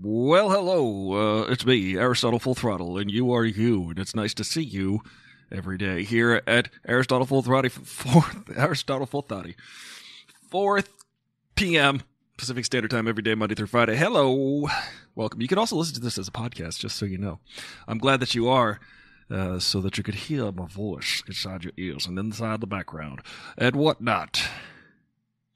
Well, hello. Uh, it's me, Aristotle Full Throttle, and you are you, and it's nice to see you every day here at Aristotle Full Throttle, fourth, Aristotle Full Throttle, 4th p.m. Pacific Standard Time every day, Monday through Friday. Hello. Welcome. You can also listen to this as a podcast, just so you know. I'm glad that you are. Uh, so that you could hear my voice inside your ears and inside the background and whatnot.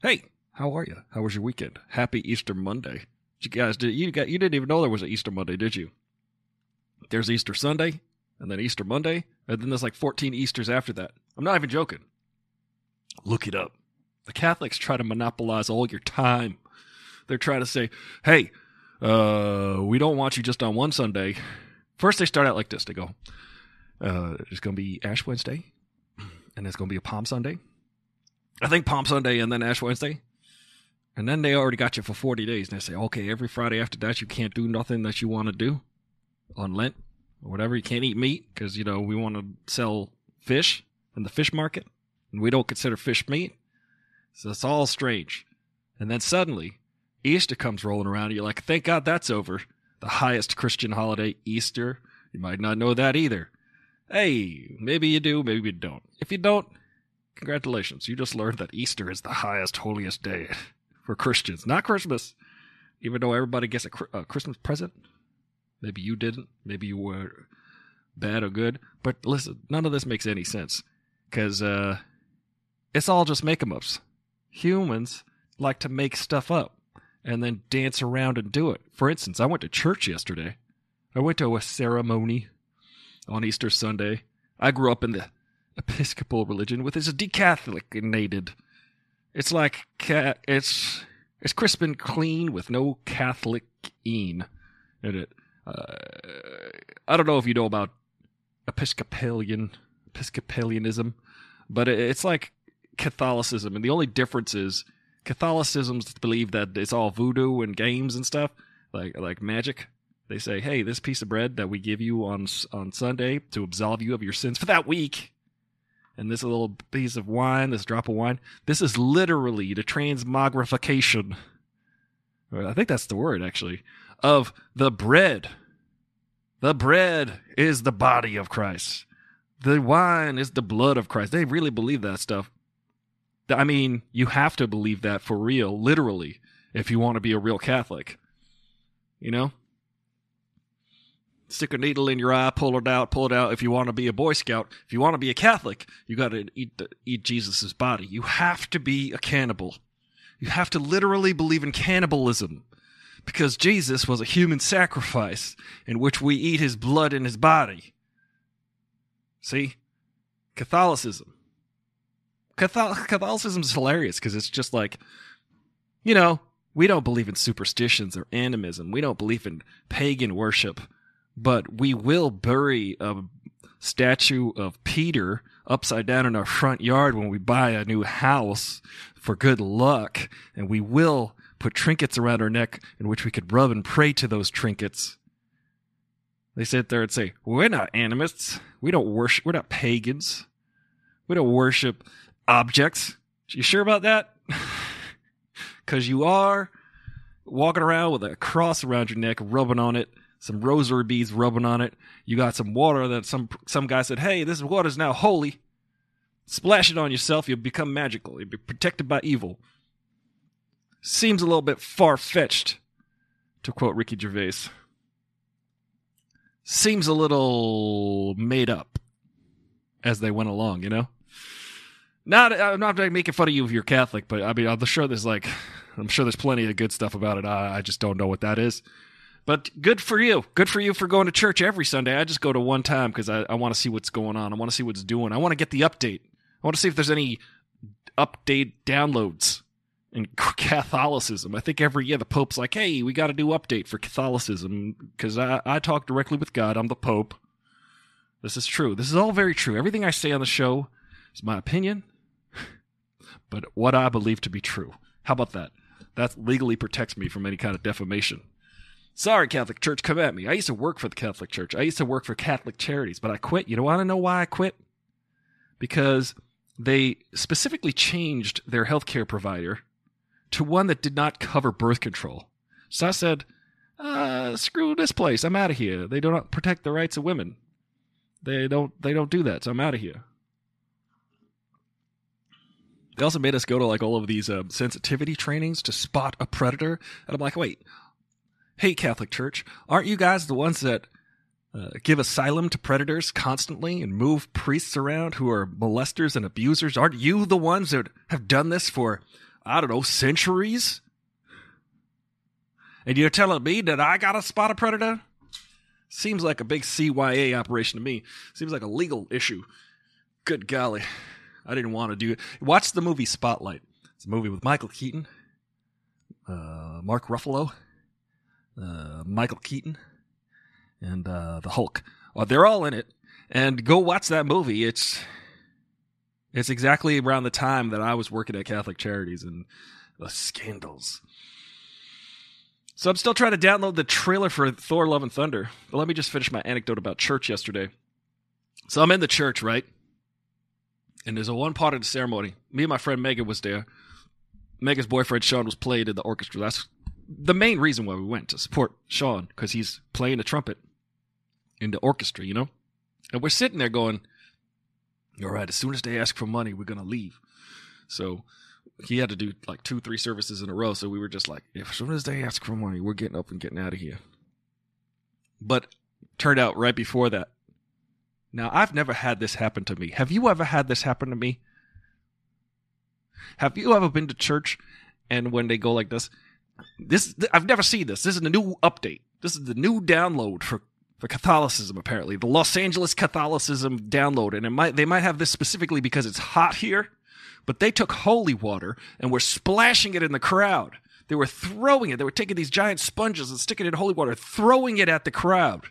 Hey, how are you? How was your weekend? Happy Easter Monday. You guys did you got you didn't even know there was an Easter Monday, did you? There's Easter Sunday, and then Easter Monday, and then there's like 14 Easters after that. I'm not even joking. Look it up. The Catholics try to monopolize all your time. They're trying to say, "Hey, uh, we don't want you just on one Sunday." First, they start out like this. They go, uh, "It's going to be Ash Wednesday, and it's going to be a Palm Sunday." I think Palm Sunday and then Ash Wednesday, and then they already got you for 40 days. And they say, okay, every Friday after that, you can't do nothing that you want to do on Lent or whatever. You can't eat meat because, you know, we want to sell fish in the fish market and we don't consider fish meat. So it's all strange. And then suddenly, Easter comes rolling around. And you're like, thank God that's over. The highest Christian holiday, Easter. You might not know that either. Hey, maybe you do, maybe you don't. If you don't, congratulations. You just learned that Easter is the highest, holiest day for Christians, not Christmas. Even though everybody gets a, a Christmas present, maybe you didn't. Maybe you were bad or good. But listen, none of this makes any sense because uh, it's all just make 'em ups. Humans like to make stuff up and then dance around and do it. For instance, I went to church yesterday. I went to a ceremony on Easter Sunday. I grew up in the Episcopal religion, which is a decatholicated it's like ca- it's it's crisp and clean with no Catholic in it. Uh, I don't know if you know about Episcopalian Episcopalianism, but it's like Catholicism, and the only difference is Catholicism's believe that it's all voodoo and games and stuff, like like magic. They say, "Hey, this piece of bread that we give you on on Sunday to absolve you of your sins for that week and this little piece of wine, this drop of wine, this is literally the transmogrification. I think that's the word actually of the bread. The bread is the body of Christ. The wine is the blood of Christ. They really believe that stuff. I mean, you have to believe that for real, literally, if you want to be a real Catholic. You know? Stick a needle in your eye, pull it out, pull it out. If you want to be a Boy Scout, if you want to be a Catholic, you got to eat the, eat Jesus's body. You have to be a cannibal. You have to literally believe in cannibalism, because Jesus was a human sacrifice in which we eat his blood and his body. See, Catholicism. Catholic, Catholicism is hilarious because it's just like, you know, we don't believe in superstitions or animism. We don't believe in pagan worship but we will bury a statue of Peter upside down in our front yard when we buy a new house for good luck, and we will put trinkets around our neck in which we could rub and pray to those trinkets. They sit there and say, We're not animists. We don't worship, we're not pagans. We don't worship objects. You sure about that? Because you are walking around with a cross around your neck, rubbing on it some rosary beads rubbing on it. You got some water that some some guy said, "Hey, this water is now holy. Splash it on yourself, you'll become magical. You'll be protected by evil." Seems a little bit far fetched, to quote Ricky Gervais. Seems a little made up as they went along, you know. Not, I'm not making fun of you if you're Catholic, but I mean, I'm sure there's like, I'm sure there's plenty of good stuff about it. I, I just don't know what that is. But good for you. Good for you for going to church every Sunday. I just go to one time because I, I want to see what's going on. I want to see what's doing. I want to get the update. I want to see if there's any update downloads in Catholicism. I think every year the Pope's like, hey, we got a new update for Catholicism because I, I talk directly with God. I'm the Pope. This is true. This is all very true. Everything I say on the show is my opinion, but what I believe to be true. How about that? That legally protects me from any kind of defamation. Sorry, Catholic Church, come at me. I used to work for the Catholic Church. I used to work for Catholic charities, but I quit. You don't want to know why I quit? Because they specifically changed their healthcare provider to one that did not cover birth control. So I said, uh, screw this place. I'm out of here. They do not protect the rights of women. They don't. They don't do that. So I'm out of here. They also made us go to like all of these uh, sensitivity trainings to spot a predator, and I'm like, wait, hey Catholic Church, aren't you guys the ones that uh, give asylum to predators constantly and move priests around who are molesters and abusers? Aren't you the ones that have done this for, I don't know, centuries? And you're telling me that I got to spot a predator? Seems like a big CYA operation to me. Seems like a legal issue. Good golly. I didn't want to do it. Watch the movie Spotlight. It's a movie with Michael Keaton, uh, Mark Ruffalo, Michael Keaton, and uh, the Hulk. Well, they're all in it. And go watch that movie. It's it's exactly around the time that I was working at Catholic Charities and the scandals. So I'm still trying to download the trailer for Thor: Love and Thunder. But let me just finish my anecdote about church yesterday. So I'm in the church, right? And there's a one part of the ceremony. Me and my friend Megan was there. Megan's boyfriend Sean was played in the orchestra. That's the main reason why we went to support Sean because he's playing the trumpet in the orchestra, you know. And we're sitting there going, "All right, as soon as they ask for money, we're gonna leave." So he had to do like two, three services in a row. So we were just like, "As soon as they ask for money, we're getting up and getting out of here." But turned out right before that. Now I've never had this happen to me. Have you ever had this happen to me? Have you ever been to church and when they go like this, this I've never seen this. This is a new update. This is the new download for for Catholicism apparently. The Los Angeles Catholicism download and it might they might have this specifically because it's hot here, but they took holy water and were splashing it in the crowd. They were throwing it. They were taking these giant sponges and sticking it in holy water, throwing it at the crowd,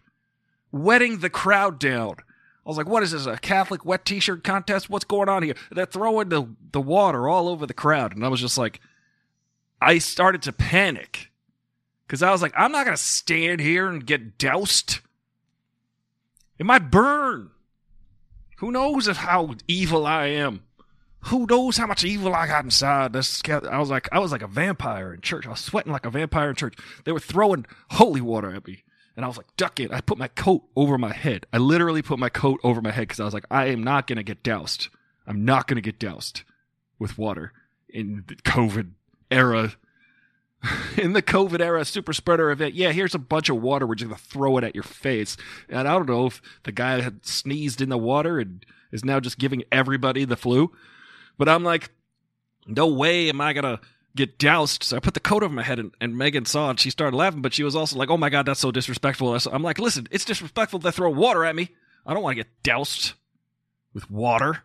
wetting the crowd down. I was like, what is this, a Catholic wet t shirt contest? What's going on here? They're throwing the, the water all over the crowd. And I was just like, I started to panic because I was like, I'm not going to stand here and get doused. It might burn. Who knows if how evil I am? Who knows how much evil I got inside? This I was like, I was like a vampire in church. I was sweating like a vampire in church. They were throwing holy water at me. And I was like, duck it. I put my coat over my head. I literally put my coat over my head because I was like, I am not going to get doused. I'm not going to get doused with water in COVID era. in the COVID era super spreader event, yeah, here's a bunch of water. We're just going to throw it at your face. And I don't know if the guy had sneezed in the water and is now just giving everybody the flu. But I'm like, no way am I going to get doused. So I put the coat over my head, and, and Megan saw it. She started laughing, but she was also like, "Oh my god, that's so disrespectful." I'm like, "Listen, it's disrespectful to throw water at me. I don't want to get doused with water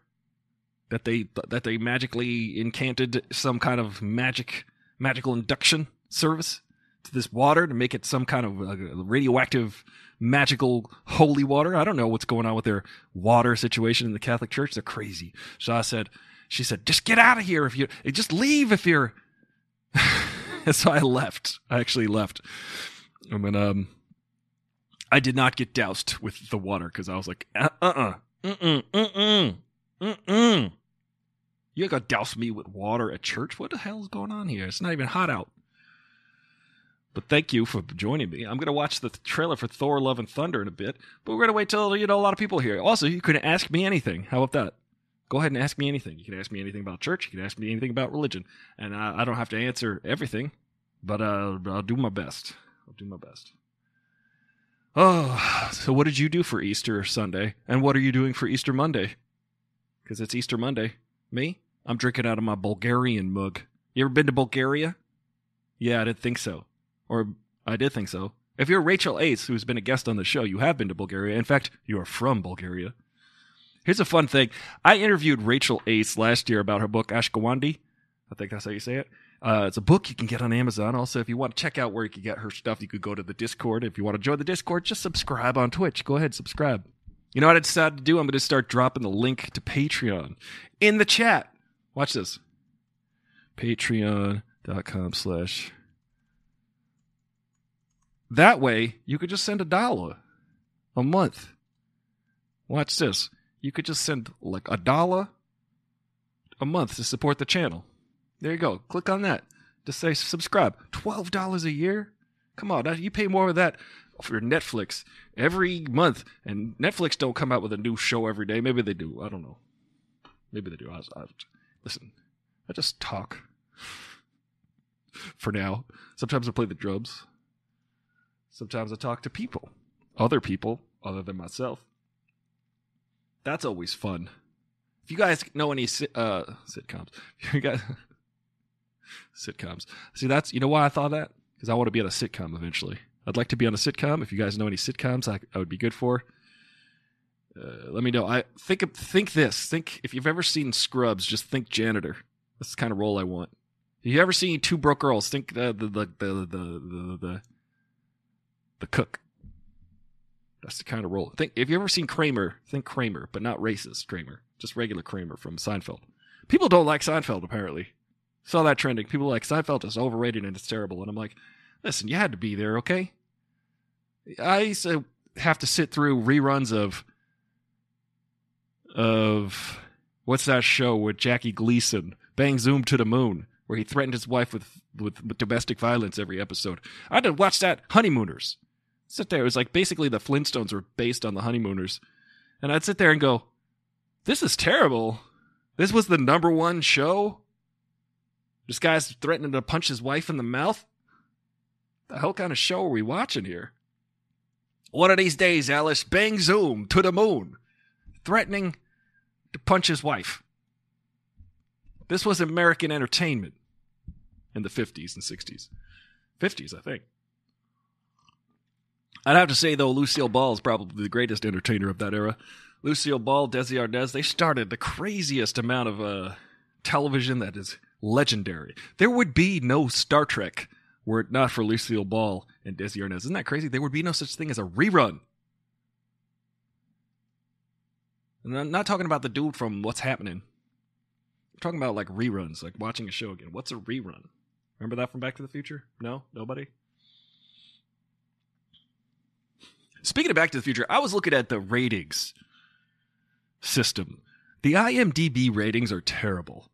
that they that they magically incanted some kind of magic magical induction service to this water to make it some kind of uh, radioactive magical holy water. I don't know what's going on with their water situation in the Catholic Church. They're crazy. So I said, she said, just get out of here if you just leave if you're so I left. I actually left. I mean, um, I did not get doused with the water because I was like, uh uh, mm mm, mm mm, You ain't gonna douse me with water at church? What the hell is going on here? It's not even hot out. But thank you for joining me. I'm gonna watch the trailer for Thor: Love and Thunder in a bit, but we're gonna wait till you know a lot of people here. Also, you can ask me anything. How about that? go ahead and ask me anything. You can ask me anything about church. You can ask me anything about religion, and I, I don't have to answer everything, but uh, I'll do my best. I'll do my best. Oh, so what did you do for Easter Sunday, and what are you doing for Easter Monday? Because it's Easter Monday. Me? I'm drinking out of my Bulgarian mug. You ever been to Bulgaria? Yeah, I didn't think so. Or I did think so. If you're Rachel Ace, who's been a guest on the show, you have been to Bulgaria. In fact, you are from Bulgaria. Here's a fun thing. I interviewed Rachel Ace last year about her book Ashkawandi. I think that's how you say it. Uh, it's a book you can get on Amazon. Also, if you want to check out where you can get her stuff, you could go to the Discord. If you want to join the Discord, just subscribe on Twitch. Go ahead, subscribe. You know what I decided to do? I'm going to start dropping the link to Patreon in the chat. Watch this. Patreon.com slash. That way, you could just send a dollar a month. Watch this you could just send like a dollar a month to support the channel. There you go. Click on that. Just say subscribe. $12 a year? Come on, you pay more of that for Netflix every month, and Netflix don't come out with a new show every day. Maybe they do. I don't know. Maybe they do. I, I, listen, I just talk for now. Sometimes I play the drums. Sometimes I talk to people, other people other than myself. That's always fun. If you guys know any uh, sitcoms, you guys sitcoms. See, that's you know why I thought that because I want to be on a sitcom eventually. I'd like to be on a sitcom. If you guys know any sitcoms, I, I would be good for. Uh, let me know. I think think this. Think if you've ever seen Scrubs, just think janitor. That's the kind of role I want. If you ever seen Two Broke Girls, think the the the the the the, the, the cook. That's the kind of role. Think if you ever seen Kramer, think Kramer, but not racist Kramer, just regular Kramer from Seinfeld. People don't like Seinfeld apparently. Saw that trending. People like Seinfeld is overrated and it's terrible. And I'm like, listen, you had to be there, okay? I used to have to sit through reruns of of what's that show with Jackie Gleason, Bang Zoom to the Moon, where he threatened his wife with, with, with domestic violence every episode. I had to watch that Honeymooners. Sit there. It was like basically the Flintstones were based on the Honeymooners. And I'd sit there and go, this is terrible. This was the number one show. This guy's threatening to punch his wife in the mouth. The hell kind of show are we watching here? One of these days, Alice, bang zoom to the moon, threatening to punch his wife. This was American entertainment in the 50s and 60s. 50s, I think. I'd have to say, though, Lucille Ball is probably the greatest entertainer of that era. Lucille Ball, Desi Arnaz, they started the craziest amount of uh, television that is legendary. There would be no Star Trek were it not for Lucille Ball and Desi Arnaz. Isn't that crazy? There would be no such thing as a rerun. And I'm not talking about the dude from What's Happening. I'm talking about like reruns, like watching a show again. What's a rerun? Remember that from Back to the Future? No? Nobody? Speaking of Back to the Future, I was looking at the ratings system. The IMDb ratings are terrible.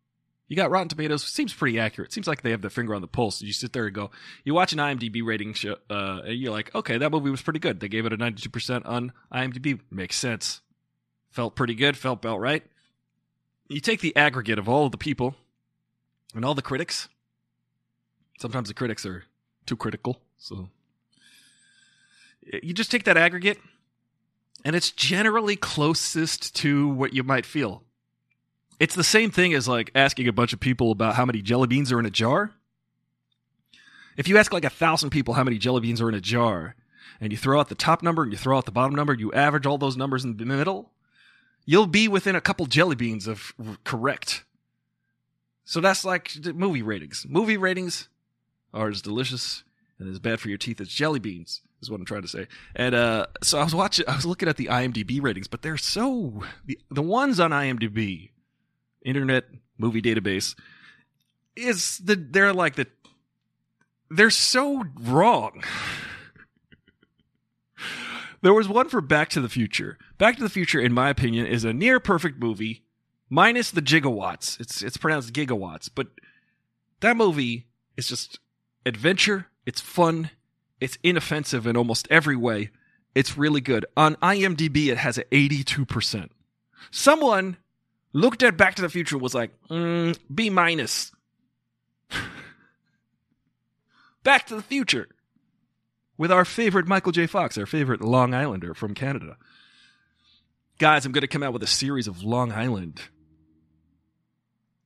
You got Rotten Tomatoes, seems pretty accurate. Seems like they have their finger on the pulse. You sit there and go, you watch an IMDb rating show, uh, and you're like, okay, that movie was pretty good. They gave it a 92% on IMDb. Makes sense. Felt pretty good, felt about right. You take the aggregate of all of the people and all the critics. Sometimes the critics are too critical, so you just take that aggregate and it's generally closest to what you might feel. It's the same thing as like asking a bunch of people about how many jelly beans are in a jar. If you ask like a thousand people how many jelly beans are in a jar, and you throw out the top number and you throw out the bottom number, you average all those numbers in the middle, you'll be within a couple jelly beans of correct. So that's like movie ratings. Movie ratings are as delicious and as bad for your teeth as jelly beans is what I'm trying to say. And uh, so I was watching, I was looking at the IMDb ratings, but they're so the the ones on IMDb, Internet Movie Database, is the they're like the they're so wrong. there was one for Back to the Future. Back to the Future, in my opinion, is a near perfect movie, minus the gigawatts. It's it's pronounced gigawatts, but that movie is just adventure. It's fun. It's inoffensive in almost every way. It's really good. On IMDb, it has an 82%. Someone looked at Back to the Future was like, mm, B minus. Back to the Future with our favorite Michael J. Fox, our favorite Long Islander from Canada. Guys, I'm going to come out with a series of Long Island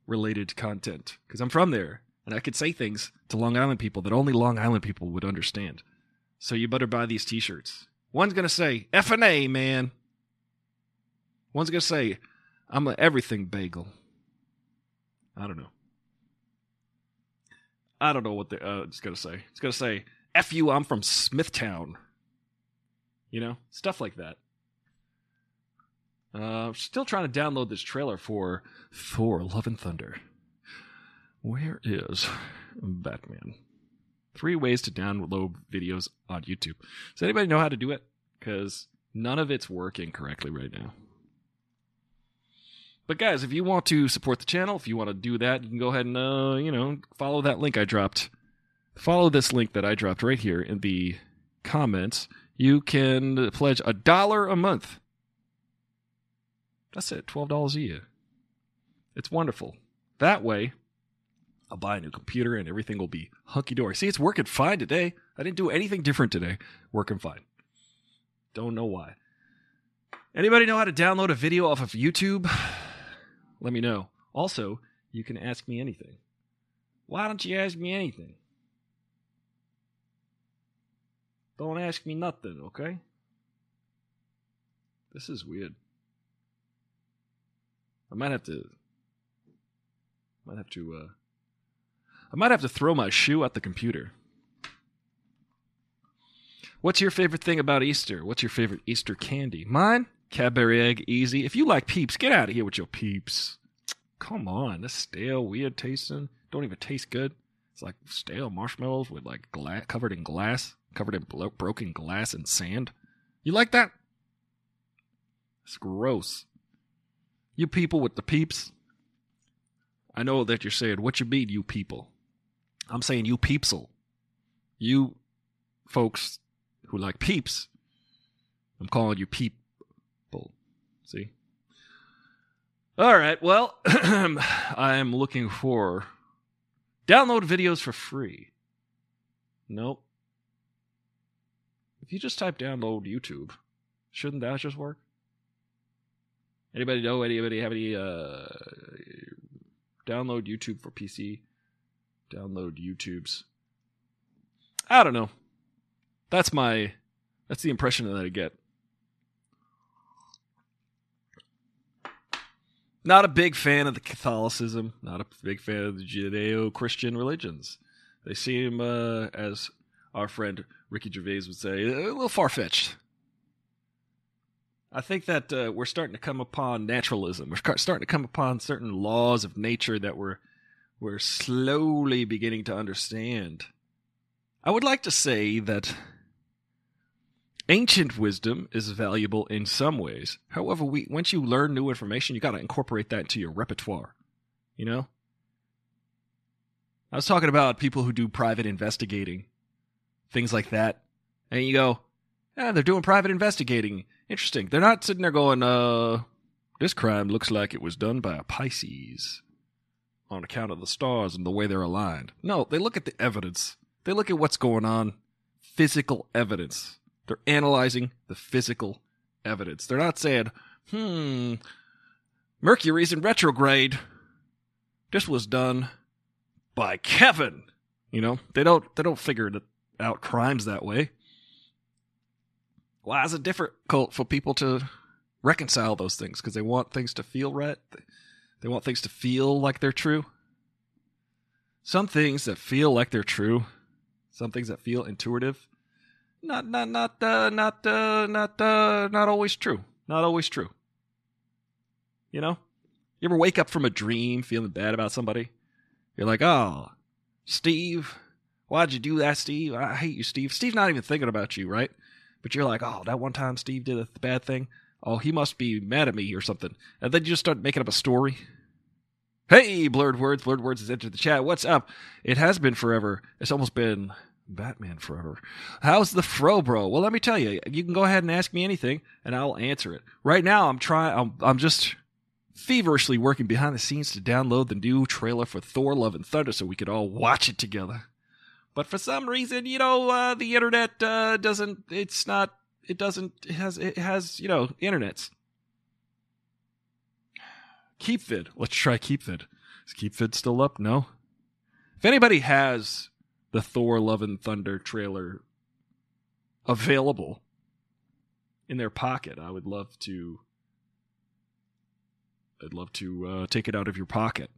related content because I'm from there and I could say things to Long Island people that only Long Island people would understand. So you better buy these t-shirts. One's going to say F and A, man. One's going to say I'm a everything bagel. I don't know. I don't know what the uh, it's to say. It's to say F you, I'm from Smithtown. You know, stuff like that. Uh, still trying to download this trailer for Thor: Love and Thunder. Where is Batman? Three ways to download videos on YouTube. Does anybody know how to do it? Because none of it's working correctly right now. But guys, if you want to support the channel, if you want to do that, you can go ahead and uh, you know follow that link I dropped follow this link that I dropped right here in the comments. You can pledge a dollar a month. That's it, $12 a year. It's wonderful. That way, I'll buy a new computer and everything will be hunky dory. See, it's working fine today. I didn't do anything different today. Working fine. Don't know why. Anybody know how to download a video off of YouTube? Let me know. Also, you can ask me anything. Why don't you ask me anything? Don't ask me nothing, okay? This is weird. I might have to. Might have to. uh I might have to throw my shoe at the computer. What's your favorite thing about Easter? What's your favorite Easter candy? Mine? Cadbury egg, easy. If you like peeps, get out of here with your peeps. Come on, this stale, weird tasting. Don't even taste good. It's like stale marshmallows with like glass covered in glass, covered in blo- broken glass and sand. You like that? It's gross. You people with the peeps. I know that you're saying, what you mean, you people? I'm saying you peepsel. You folks who like peeps. I'm calling you people. See? All right. Well, I'm looking for download videos for free. Nope. If you just type download YouTube, shouldn't that just work? Anybody know? Anybody have any uh, download YouTube for PC? Download YouTube's. I don't know. That's my. That's the impression that I get. Not a big fan of the Catholicism. Not a big fan of the Judeo-Christian religions. They seem, uh, as our friend Ricky Gervais would say, a little far-fetched. I think that uh, we're starting to come upon naturalism. We're starting to come upon certain laws of nature that we're we're slowly beginning to understand. I would like to say that ancient wisdom is valuable in some ways. However, we once you learn new information, you got to incorporate that into your repertoire. You know? I was talking about people who do private investigating, things like that. And you go, "Yeah, they're doing private investigating. Interesting. They're not sitting there going, uh, this crime looks like it was done by a Pisces on account of the stars and the way they're aligned. No, they look at the evidence. They look at what's going on, physical evidence. They're analyzing the physical evidence. They're not saying, hmm, Mercury's in retrograde. This was done by Kevin. You know, they don't they don't figure out crimes that way. Why is it difficult for people to reconcile those things? Because they want things to feel right. They want things to feel like they're true. Some things that feel like they're true, some things that feel intuitive, not not not uh, not uh, not uh, not always true. Not always true. You know, you ever wake up from a dream feeling bad about somebody? You're like, oh, Steve, why'd you do that, Steve? I hate you, Steve. Steve's not even thinking about you, right? But you're like, oh, that one time Steve did a bad thing. Oh, he must be mad at me or something. And then you just start making up a story. Hey, Blurred Words. Blurred Words has entered the chat. What's up? It has been forever. It's almost been Batman forever. How's the fro, bro? Well, let me tell you. You can go ahead and ask me anything, and I'll answer it. Right now, I'm trying. I'm, I'm just feverishly working behind the scenes to download the new trailer for Thor: Love and Thunder so we could all watch it together. But for some reason, you know, uh, the internet uh, doesn't. It's not it doesn't it has it has you know internets keepvid let's try keepvid is keepvid still up no if anybody has the thor love and thunder trailer available in their pocket i would love to i'd love to uh, take it out of your pocket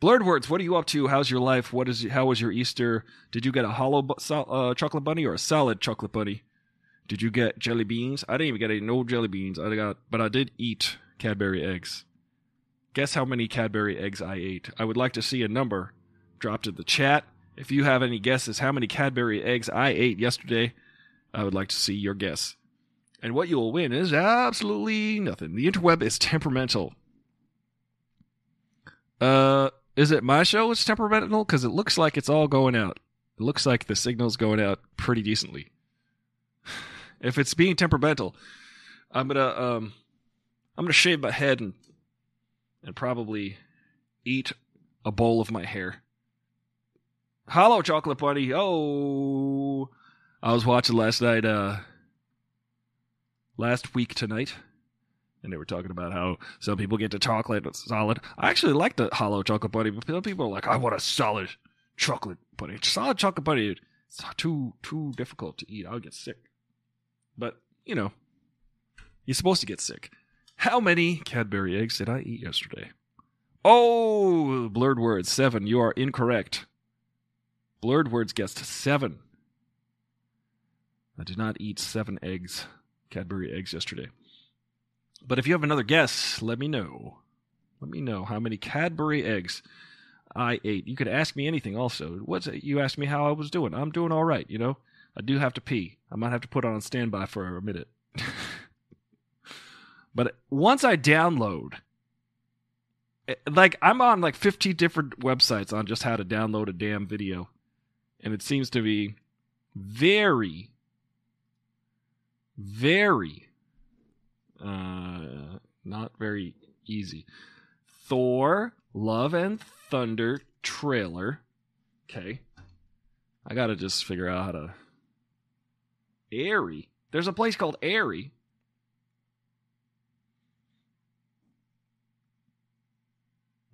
Blurred words. What are you up to? How's your life? What is? How was your Easter? Did you get a hollow bu- so- uh, chocolate bunny or a solid chocolate bunny? Did you get jelly beans? I didn't even get any no jelly beans. I got, but I did eat Cadbury eggs. Guess how many Cadbury eggs I ate? I would like to see a number dropped in the chat. If you have any guesses how many Cadbury eggs I ate yesterday, I would like to see your guess. And what you will win is absolutely nothing. The interweb is temperamental. Uh, is it my show it's temperamental? Because it looks like it's all going out. It looks like the signal's going out pretty decently. If it's being temperamental, I'm gonna um, I'm gonna shave my head and and probably eat a bowl of my hair. Hello, chocolate bunny. Oh, I was watching last night. Uh, last week tonight and they were talking about how some people get the chocolate solid. I actually like the hollow chocolate bunny, but some people are like, I want a solid chocolate bunny. Solid chocolate bunny, it's too too difficult to eat. I'll get sick. But you know, you're supposed to get sick. How many Cadbury eggs did I eat yesterday? Oh, blurred words seven. You are incorrect. Blurred words guessed seven. I did not eat seven eggs, Cadbury eggs yesterday. But if you have another guess, let me know. Let me know how many Cadbury eggs I ate. You could ask me anything also. What's it? You asked me how I was doing. I'm doing all right, you know? I do have to pee. I might have to put on standby for a minute. but once I download, eh, like I'm on like 15 different websites on just how to download a damn video. And it seems to be very, very uh, not very easy. Thor, Love and Thunder trailer. Okay. I gotta just figure out how to. Airy. There's a place called Airy.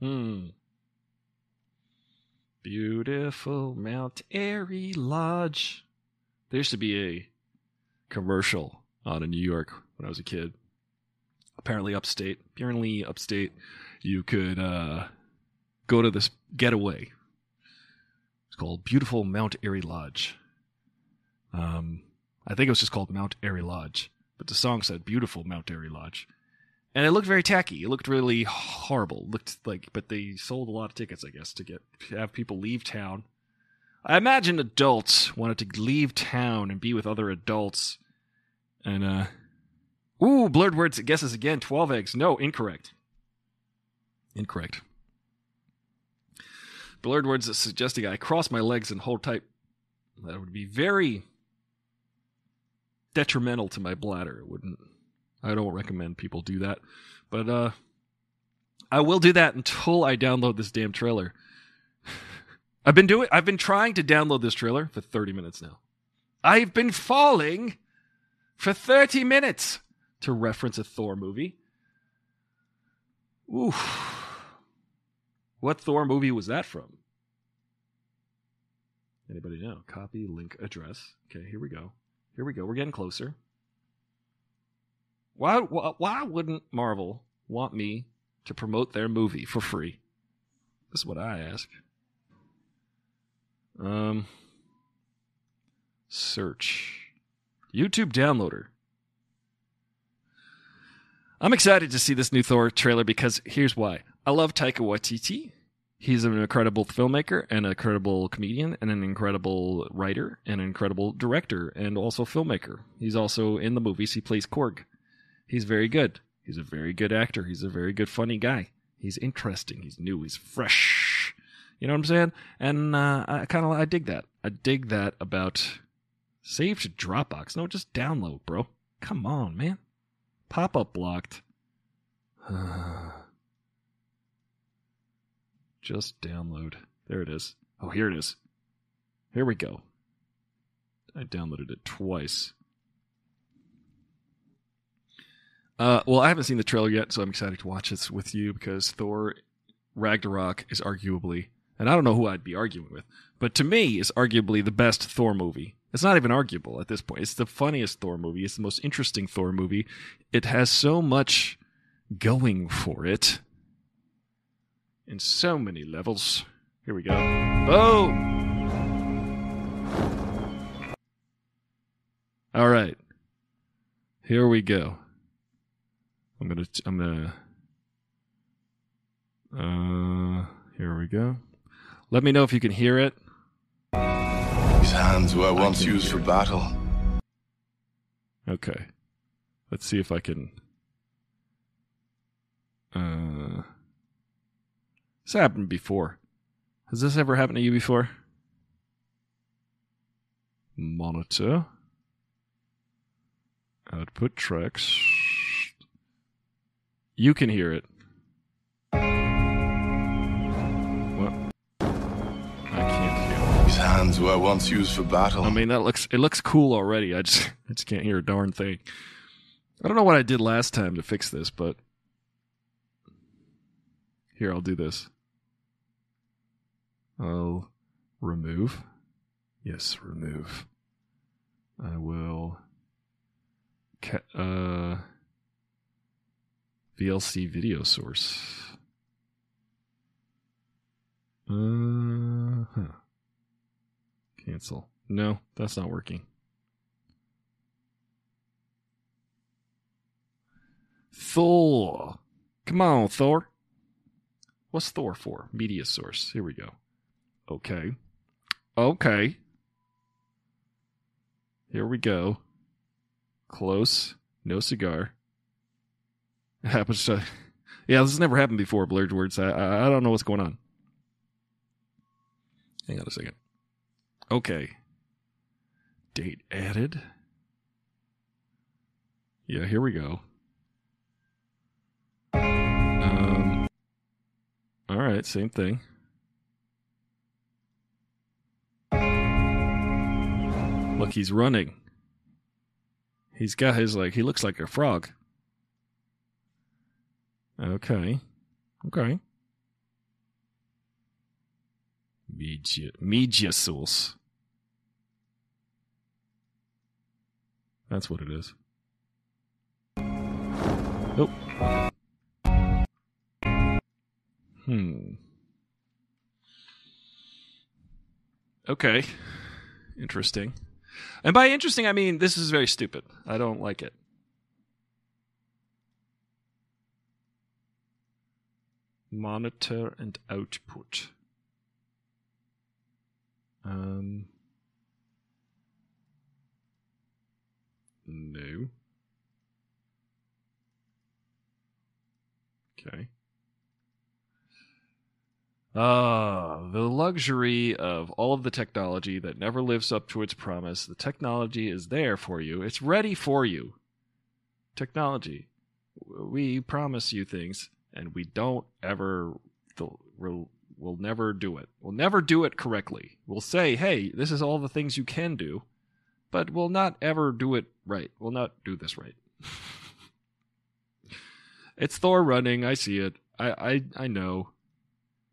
Hmm. Beautiful Mount Airy Lodge. There used to be a commercial out in New York when I was a kid apparently upstate. Apparently upstate, you could uh, go to this getaway. It's called Beautiful Mount Airy Lodge. Um, I think it was just called Mount Airy Lodge, but the song said Beautiful Mount Airy Lodge. And it looked very tacky. It looked really horrible. It looked like, but they sold a lot of tickets, I guess, to get have people leave town. I imagine adults wanted to leave town and be with other adults, and uh, Ooh, blurred words guesses again. 12 eggs. No, incorrect. Incorrect. Blurred words suggesting I cross my legs and hold tight. That would be very detrimental to my bladder. It wouldn't I don't recommend people do that. But uh I will do that until I download this damn trailer. I've been doing I've been trying to download this trailer for 30 minutes now. I've been falling for 30 minutes to reference a Thor movie. Ooh. What Thor movie was that from? Anybody know? Copy link address. Okay, here we go. Here we go. We're getting closer. Why, why, why wouldn't Marvel want me to promote their movie for free? This is what I ask. Um, search YouTube downloader. I'm excited to see this new Thor trailer because here's why. I love Taika Waititi. He's an incredible filmmaker and an incredible comedian and an incredible writer and an incredible director and also filmmaker. He's also in the movies. He plays Korg. He's very good. He's a very good actor. He's a very good, funny guy. He's interesting. He's new. He's fresh. You know what I'm saying? And uh, I kind of I dig that. I dig that about save to Dropbox. No, just download, bro. Come on, man. Pop up blocked. Just download. There it is. Oh, here it is. Here we go. I downloaded it twice. Uh, well, I haven't seen the trailer yet, so I'm excited to watch this with you because Thor Ragnarok is arguably, and I don't know who I'd be arguing with, but to me, is arguably the best Thor movie. It's not even arguable at this point. It's the funniest Thor movie. It's the most interesting Thor movie. It has so much going for it in so many levels. Here we go. Boom! All right. Here we go. I'm to I'm to uh here we go. Let me know if you can hear it. These hands were once used for battle. Okay. Let's see if I can uh This happened before. Has this ever happened to you before? Monitor. Output tracks. You can hear it. What? I can't hear. These hands were once used for battle. I mean, that looks it looks cool already. I just I just can't hear a darn thing. I don't know what I did last time to fix this, but here I'll do this. I'll remove. Yes, remove. I will. Ca- uh, VLC video source. Uh huh. Cancel. No, that's not working. Thor. Come on, Thor. What's Thor for? Media source. Here we go. Okay. Okay. Here we go. Close. No cigar. Happens to. Yeah, this has never happened before, Blurred Words. I, I, I don't know what's going on. Hang on a second. Okay. Date added. Yeah, here we go. Um. All right, same thing. Look, he's running. He's got his like he looks like a frog. Okay. Okay. Media media source. That's what it is. Oh. Hmm. Okay. Interesting. And by interesting, I mean this is very stupid. I don't like it. Monitor and output. Um. No. Okay. Ah, the luxury of all of the technology that never lives up to its promise. The technology is there for you. It's ready for you. Technology. We promise you things, and we don't ever. We'll, we'll never do it. We'll never do it correctly. We'll say, "Hey, this is all the things you can do," but we'll not ever do it right. We'll not do this right. it's Thor running. I see it. I I I know.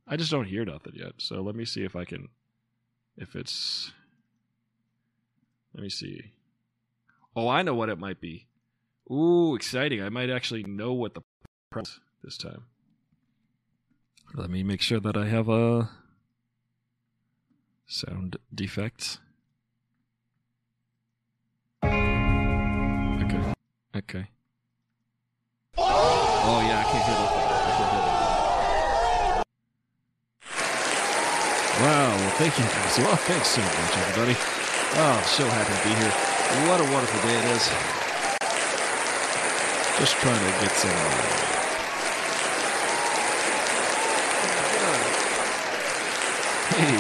I just don't hear nothing yet. So let me see if I can, if it's. Let me see. Oh, I know what it might be. Ooh, exciting! I might actually know what the press this time. Let me make sure that I have a sound defects. Okay. Okay. Oh yeah, I can't hear that. I can't hear that. Wow, well, thank you guys. Well, thanks so much, everybody. Oh, so happy to be here. What a wonderful day it is. Just trying to get some. Uh, hey,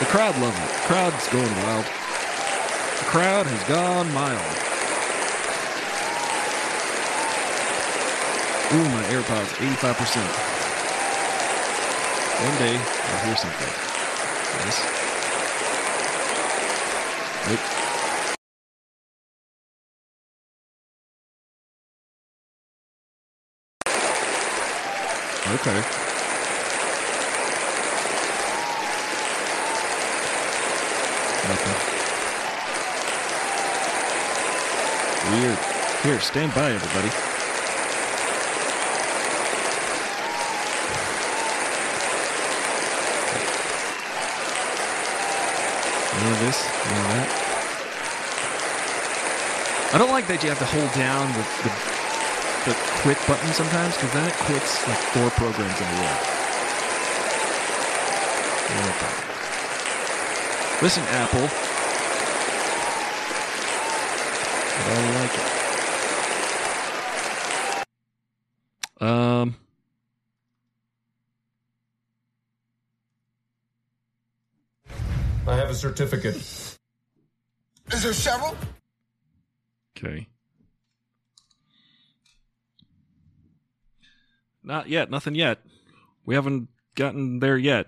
the crowd loves it. The crowd's going wild. The crowd has gone mild. Ooh, my AirPods, 85%. One day, I'll hear something. Yes. Nope. Okay. Nothing. Weird. Here, stand by, everybody. None of this, none of that. I don't like that you have to hold down the, the, the quit button sometimes because then it quits like four programs in a row. Listen, Apple. I don't like it. Um. Certificate. Is there several? Okay. Not yet. Nothing yet. We haven't gotten there yet.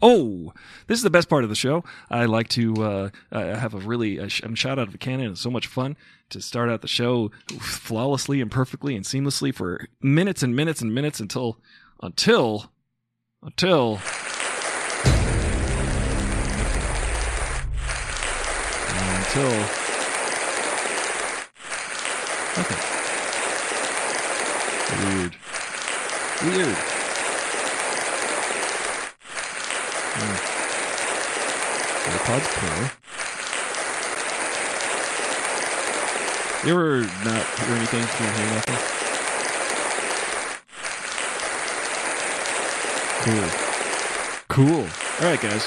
Oh, this is the best part of the show. I like to uh, I have a really a sh- a shot out of a cannon. It's so much fun to start out the show flawlessly and perfectly and seamlessly for minutes and minutes and minutes until until until until okay. Weird. Weird. Hmm. AirPods Pro. You ever not hear anything? Can't hear nothing? Cool. Cool. All right, guys.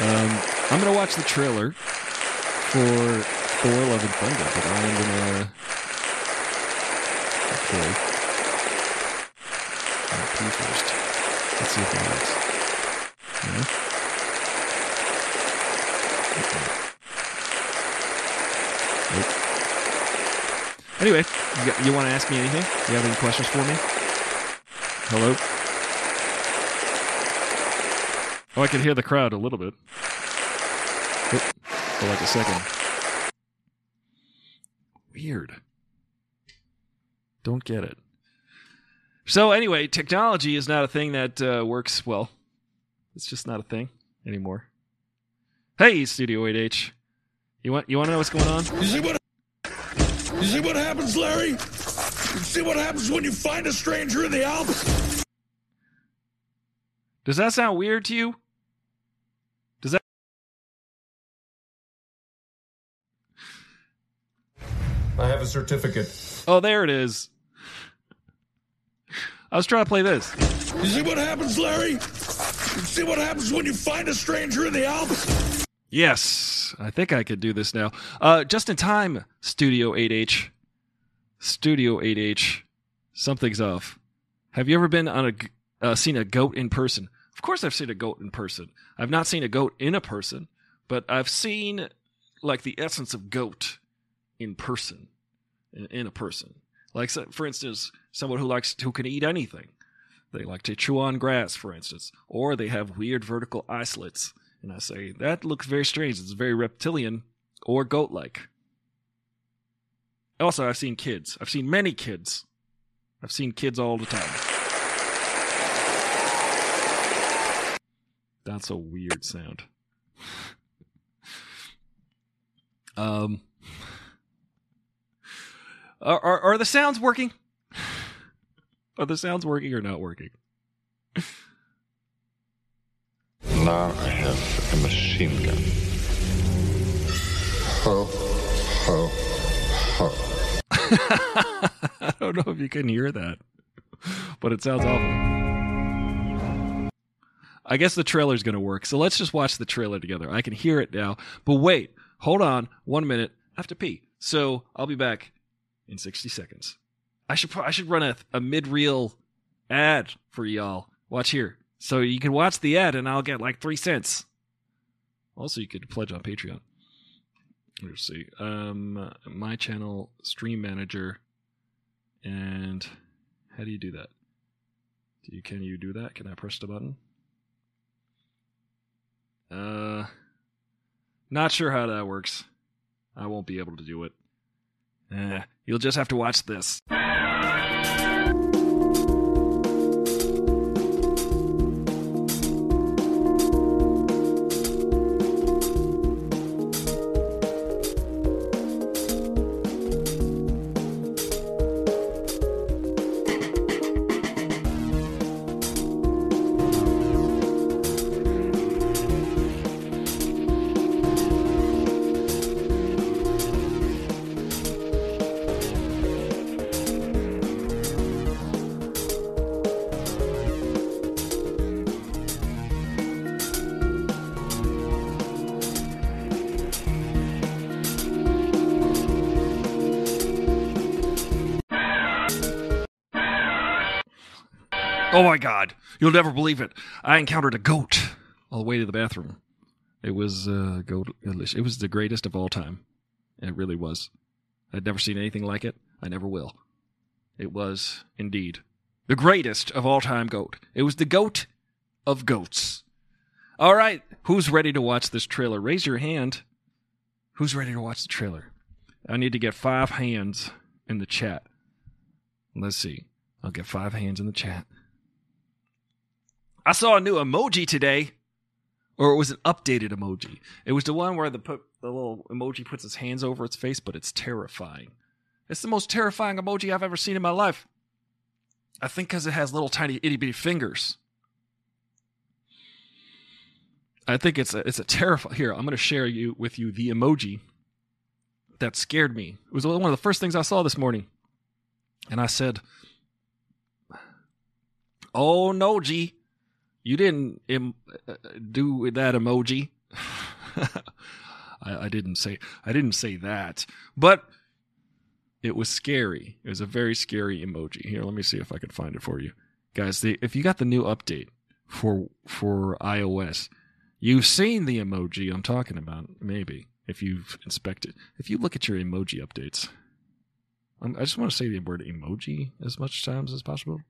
Um, I'm gonna watch the trailer for Thor: Love and Thunder, but I'm gonna. Okay. I'll pee first. Let's see if that works. No? Okay. Nope. Anyway, you, got- you want to ask me anything? You have any questions for me? Hello? Oh, I can hear the crowd a little bit. For like a second. Weird. Don't get it. So anyway, technology is not a thing that uh, works well. It's just not a thing anymore. Hey, Studio 8H. You want you want to know what's going on? You see what? You see what happens, Larry? You see what happens when you find a stranger in the Alps? Does that sound weird to you? A certificate. Oh, there it is. I was trying to play this. You see what happens, Larry? You see what happens when you find a stranger in the Alps? Yes, I think I could do this now. Uh, just in time, Studio 8H. Studio 8H. Something's off. Have you ever been on a uh, seen a goat in person? Of course, I've seen a goat in person. I've not seen a goat in a person, but I've seen like the essence of goat in person, in, a person. Like, for instance, someone who likes who can eat anything. They like to chew on grass, for instance, or they have weird vertical eye slits. And I say, that looks very strange. It's very reptilian or goat like. Also, I've seen kids. I've seen many kids. I've seen kids all the time. That's a weird sound. um, are, are, are the sounds working? Are the sounds working or not working? Now I have a machine gun. Ho, ho, ho. I don't know if you can hear that, but it sounds awful. I guess the trailer's going to work, so let's just watch the trailer together. I can hear it now, but wait, hold on, one minute. I have to pee, so I'll be back in sixty seconds. I should I should run a, a mid reel ad for y'all. Watch here, so you can watch the ad, and I'll get like three cents. Also, you could pledge on Patreon. Let's see. Um, my channel, Stream Manager, and how do you do that? Do you can you do that? Can I press the button? Uh, not sure how that works. I won't be able to do it. Eh, you'll just have to watch this. You'll never believe it. I encountered a goat. all the way to the bathroom. It was uh, go. It was the greatest of all time. It really was. I'd never seen anything like it. I never will. It was indeed the greatest of all time goat. It was the goat of goats. All right, who's ready to watch this trailer? Raise your hand. Who's ready to watch the trailer? I need to get five hands in the chat. Let's see. I'll get five hands in the chat. I saw a new emoji today, or it was an updated emoji. It was the one where the put, the little emoji puts its hands over its face, but it's terrifying. It's the most terrifying emoji I've ever seen in my life. I think because it has little tiny itty bitty fingers. I think it's a it's a terrifying. Here, I'm going to share you with you the emoji that scared me. It was one of the first things I saw this morning, and I said, "Oh no, G, you didn't Im- uh, do that emoji." I, I didn't say I didn't say that, but it was scary. It was a very scary emoji. Here, let me see if I can find it for you, guys. The, if you got the new update for for iOS, you've seen the emoji I'm talking about. Maybe if you've inspected, if you look at your emoji updates, I'm, I just want to say the word emoji as much times as possible.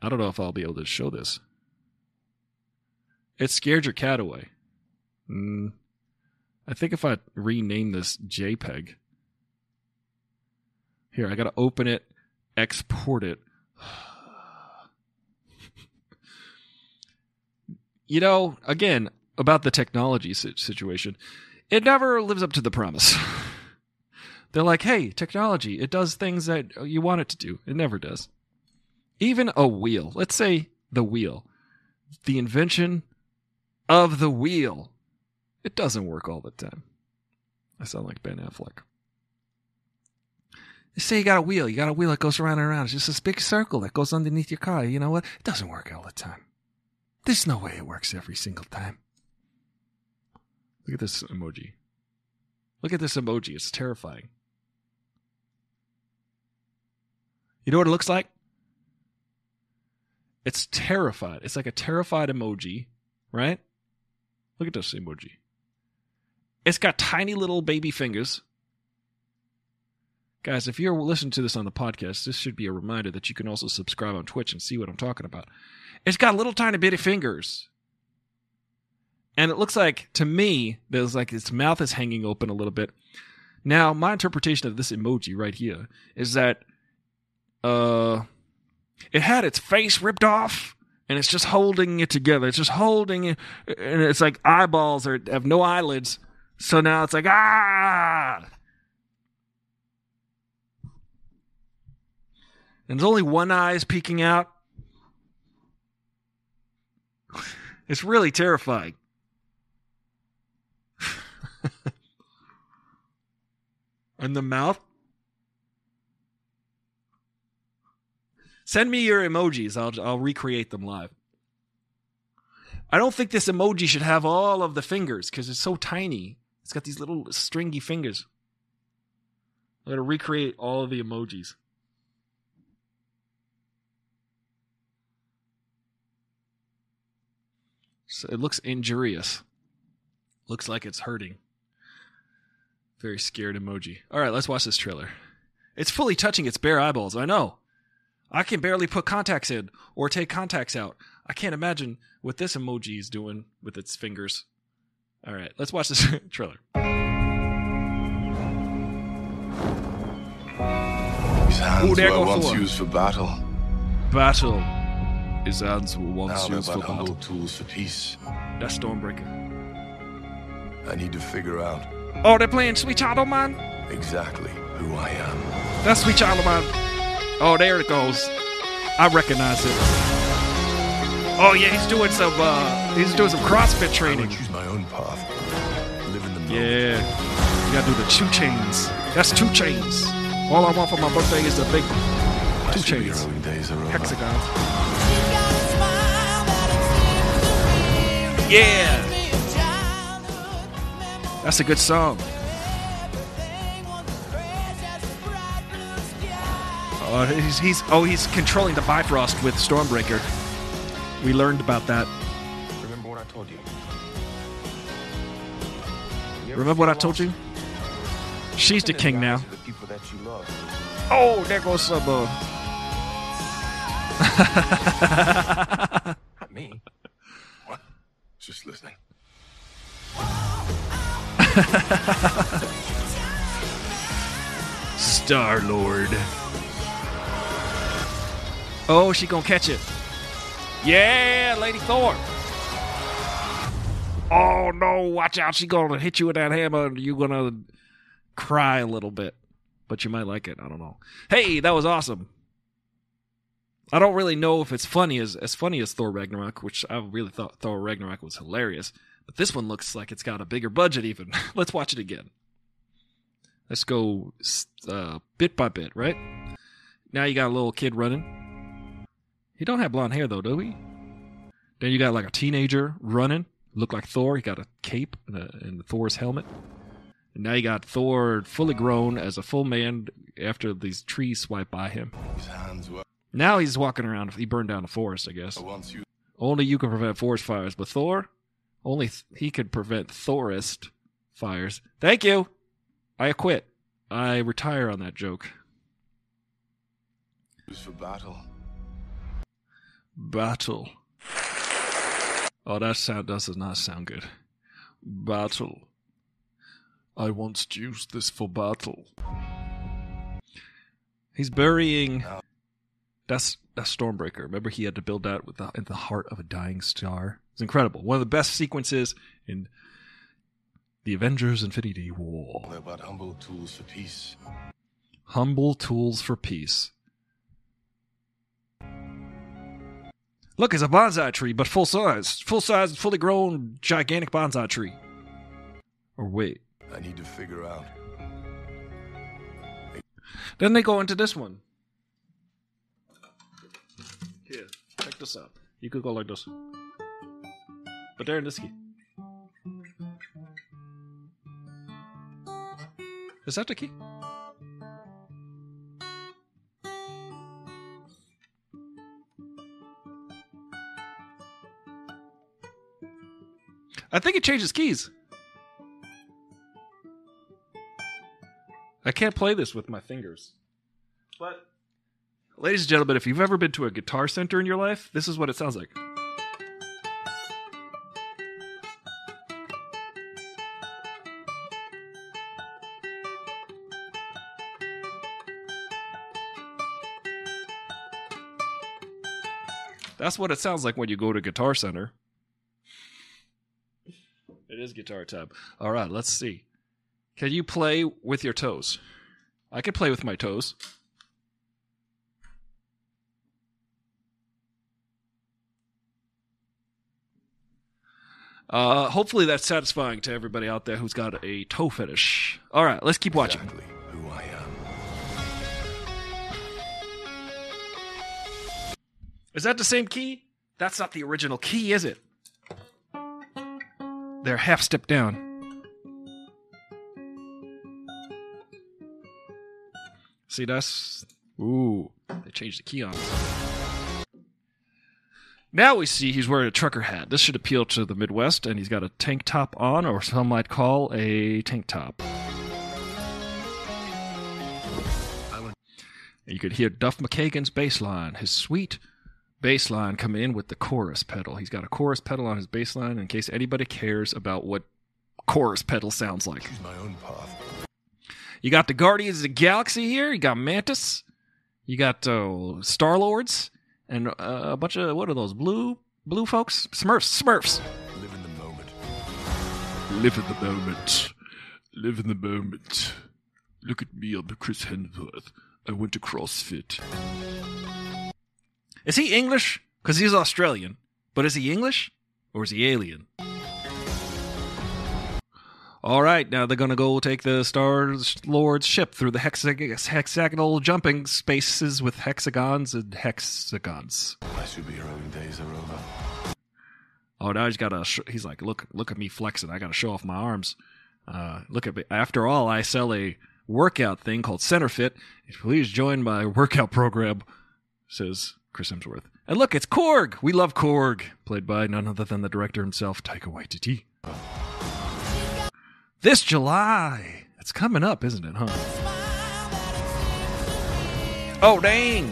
I don't know if I'll be able to show this. It scared your cat away. Mm, I think if I rename this JPEG. Here, I got to open it, export it. you know, again, about the technology situation, it never lives up to the promise. They're like, hey, technology, it does things that you want it to do. It never does. Even a wheel, let's say the wheel, the invention of the wheel, it doesn't work all the time. I sound like Ben Affleck. Say you got a wheel, you got a wheel that goes around and around. It's just this big circle that goes underneath your car. You know what? It doesn't work all the time. There's no way it works every single time. Look at this emoji. Look at this emoji. It's terrifying. You know what it looks like? It's terrified. It's like a terrified emoji, right? Look at this emoji. It's got tiny little baby fingers. Guys, if you're listening to this on the podcast, this should be a reminder that you can also subscribe on Twitch and see what I'm talking about. It's got little tiny bitty fingers. And it looks like, to me, there's like its mouth is hanging open a little bit. Now, my interpretation of this emoji right here is that uh it had its face ripped off and it's just holding it together. It's just holding it and it's like eyeballs are have no eyelids. So now it's like ah and there's only one eye is peeking out. It's really terrifying. and the mouth. Send me your emojis. I'll I'll recreate them live. I don't think this emoji should have all of the fingers because it's so tiny. It's got these little stringy fingers. I'm gonna recreate all of the emojis. So it looks injurious. Looks like it's hurting. Very scared emoji. All right, let's watch this trailer. It's fully touching its bare eyeballs. I know. I can barely put contacts in or take contacts out. I can't imagine what this emoji is doing with its fingers. All right, let's watch this trailer. His hands Ooh, were once used for battle. Battle His hands were once Now used for battle. tools for peace. That's Stormbreaker. I need to figure out Oh, they're playing Sweet Child O' Mine? exactly who I am. That's Sweet Child O' Mine. Oh, there it goes. I recognize it. Oh yeah, he's doing some uh he's doing some CrossFit I training. choose my own path. Live in the moment. Yeah. You gotta do the two chains. That's two chains. All I want for my birthday is the big My two chains. superheroing days are hexagon. Yeah. That's a good song. He's, he's oh he's controlling the Bifrost with Stormbreaker. We learned about that. Remember what I told you. you Remember what I told you? She's the king now. The oh, there goes some. Not me. What? Just listening. Star Lord. Oh, she gonna catch it. Yeah, Lady Thor. Oh no, watch out. She gonna hit you with that hammer and you're gonna cry a little bit. But you might like it. I don't know. Hey, that was awesome. I don't really know if it's funny as as funny as Thor Ragnarok, which I really thought Thor Ragnarok was hilarious. But this one looks like it's got a bigger budget even. Let's watch it again. Let's go uh, bit by bit, right? Now you got a little kid running. He don't have blonde hair though, do he? Then you got like a teenager running, look like Thor. He got a cape and, a, and Thor's helmet. And now you got Thor fully grown as a full man after these trees swipe by him. His hands were Now he's walking around. He burned down a forest, I guess. used Only you can prevent forest fires, but Thor, only th- he could prevent Thorist fires. Thank you. I quit. I retire on that joke. for battle. Battle. Oh, that sound does not sound good. Battle. I once used this for battle. He's burying. Oh. That's that's Stormbreaker. Remember, he had to build that with the, in the heart of a dying star. It's incredible. One of the best sequences in the Avengers: Infinity War. They're but humble tools for peace. Humble tools for peace. Look, it's a bonsai tree, but full size. Full size, fully grown, gigantic bonsai tree. Or wait. I need to figure out. Then they go into this one. Here, check this out. You could go like this. But they're in this key. Is that the key? I think it changes keys. I can't play this with my fingers. But, ladies and gentlemen, if you've ever been to a guitar center in your life, this is what it sounds like. That's what it sounds like when you go to Guitar Center. It is guitar tab. All right, let's see. Can you play with your toes? I can play with my toes. Uh, hopefully that's satisfying to everybody out there who's got a toe fetish. All right, let's keep watching. Exactly who I am. Is that the same key? That's not the original key, is it? They're half step down. See, that's. Ooh, they changed the key on. Now we see he's wearing a trucker hat. This should appeal to the Midwest, and he's got a tank top on, or some might call a tank top. You could hear Duff McKagan's bass line, his sweet bass line coming in with the chorus pedal. He's got a chorus pedal on his bass line in case anybody cares about what chorus pedal sounds like. Choose my own path. You got the Guardians of the Galaxy here. You got Mantis. You got uh, Star Lords and uh, a bunch of what are those blue blue folks? Smurfs. Smurfs. Live in the moment. Live in the moment. Live in the moment. Look at me. I'm Chris Hemsworth. I went to CrossFit. Is he English? Because he's Australian. But is he English? Or is he alien? All right, now they're going to go take the Star Lord's ship through the hexag- hexagonal jumping spaces with hexagons and hexagons. My superheroing days are over. Oh, now he's got a. Sh- he's like, look, look at me flexing. I got to show off my arms. Uh, look at me. After all, I sell a workout thing called CenterFit. Please join my workout program, says Chris Hemsworth. And look, it's Korg. We love Korg, played by none other than the director himself, Taika Waititi. This July. It's coming up, isn't it, huh? Oh, dang.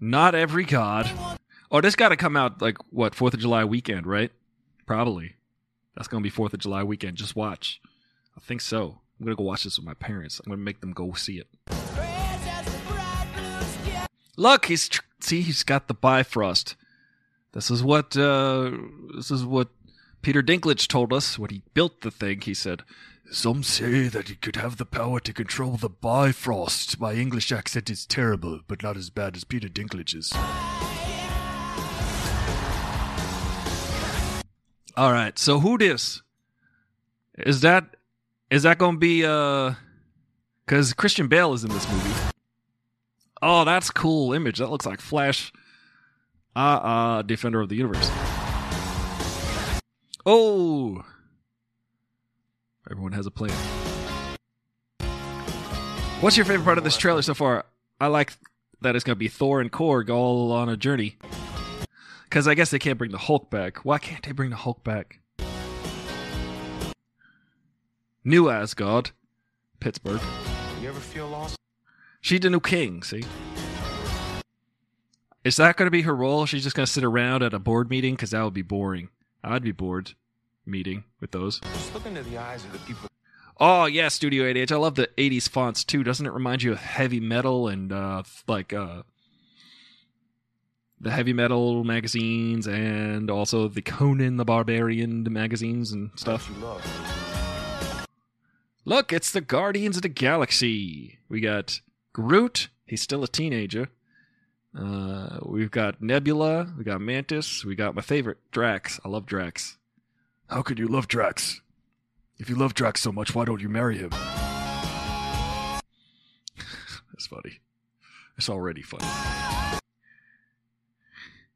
Not every god. Oh, this got to come out like what Fourth of July weekend, right? Probably. That's gonna be Fourth of July weekend. Just watch. I think so. I'm gonna go watch this with my parents. I'm gonna make them go see it. Look, he's tr- see, he's got the Bifrost. This is what uh, this is what Peter Dinklage told us when he built the thing. He said, Some say that he could have the power to control the Bifrost. My English accent is terrible, but not as bad as Peter Dinklage's. "All right, so who this? Is that is that gonna be uh? Because Christian Bale is in this movie. Oh, that's cool image. That looks like Flash. Uh uh, Defender of the Universe. Oh, everyone has a plan. What's your favorite part of this trailer so far? I like that it's gonna be Thor and Korg all on a journey. Because I guess they can't bring the Hulk back. Why can't they bring the Hulk back? New Asgard, Pittsburgh. You ever feel lost? She's the new king, see? Is that going to be her role? She's just going to sit around at a board meeting? Because that would be boring. I'd be bored meeting with those. Just look into the eyes of the people. Oh, yeah, Studio 8H. I love the 80s fonts too. Doesn't it remind you of heavy metal and uh, like uh, the heavy metal magazines and also the Conan the Barbarian magazines and stuff? Look, it's the Guardians of the Galaxy. We got Groot. He's still a teenager. Uh, we've got Nebula. We got Mantis. We got my favorite, Drax. I love Drax. How could you love Drax? If you love Drax so much, why don't you marry him? That's funny. It's already funny.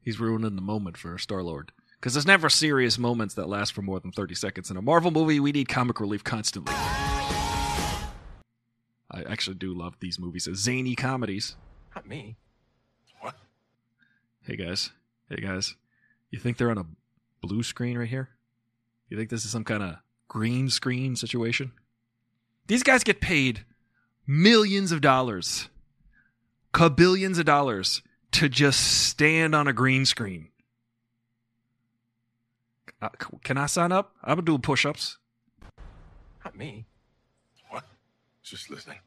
He's ruining the moment for Star Lord. Because there's never serious moments that last for more than 30 seconds. In a Marvel movie, we need comic relief constantly. I actually do love these movies as zany comedies. Not me. What? Hey guys. Hey guys. You think they're on a blue screen right here? You think this is some kind of green screen situation? These guys get paid millions of dollars, kabillions of dollars to just stand on a green screen. Uh, can I sign up? I'm gonna do push ups. Not me. Just listening.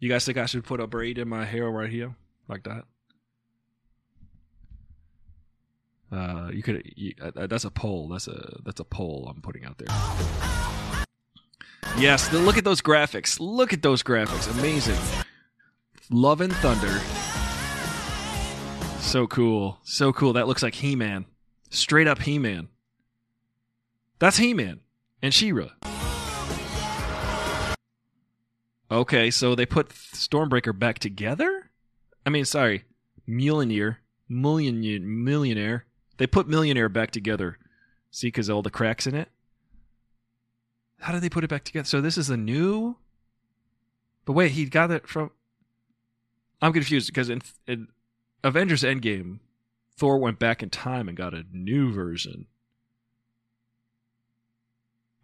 You guys think I should put a braid in my hair right here, like that? Uh, you could. You, uh, that's a poll. That's a that's a poll I'm putting out there. Yes, look at those graphics. Look at those graphics. Amazing. Love and Thunder. So cool. So cool. That looks like He-Man. Straight up He-Man. That's He-Man and She-Ra. Okay, so they put Stormbreaker back together? I mean, sorry, Mjolnir, Mjolnir, Mjolnir. They put Mjolnir back together. See, because all the cracks in it. How did they put it back together? So this is the new. But wait, he got it from. I'm confused because in, in Avengers Endgame, Thor went back in time and got a new version.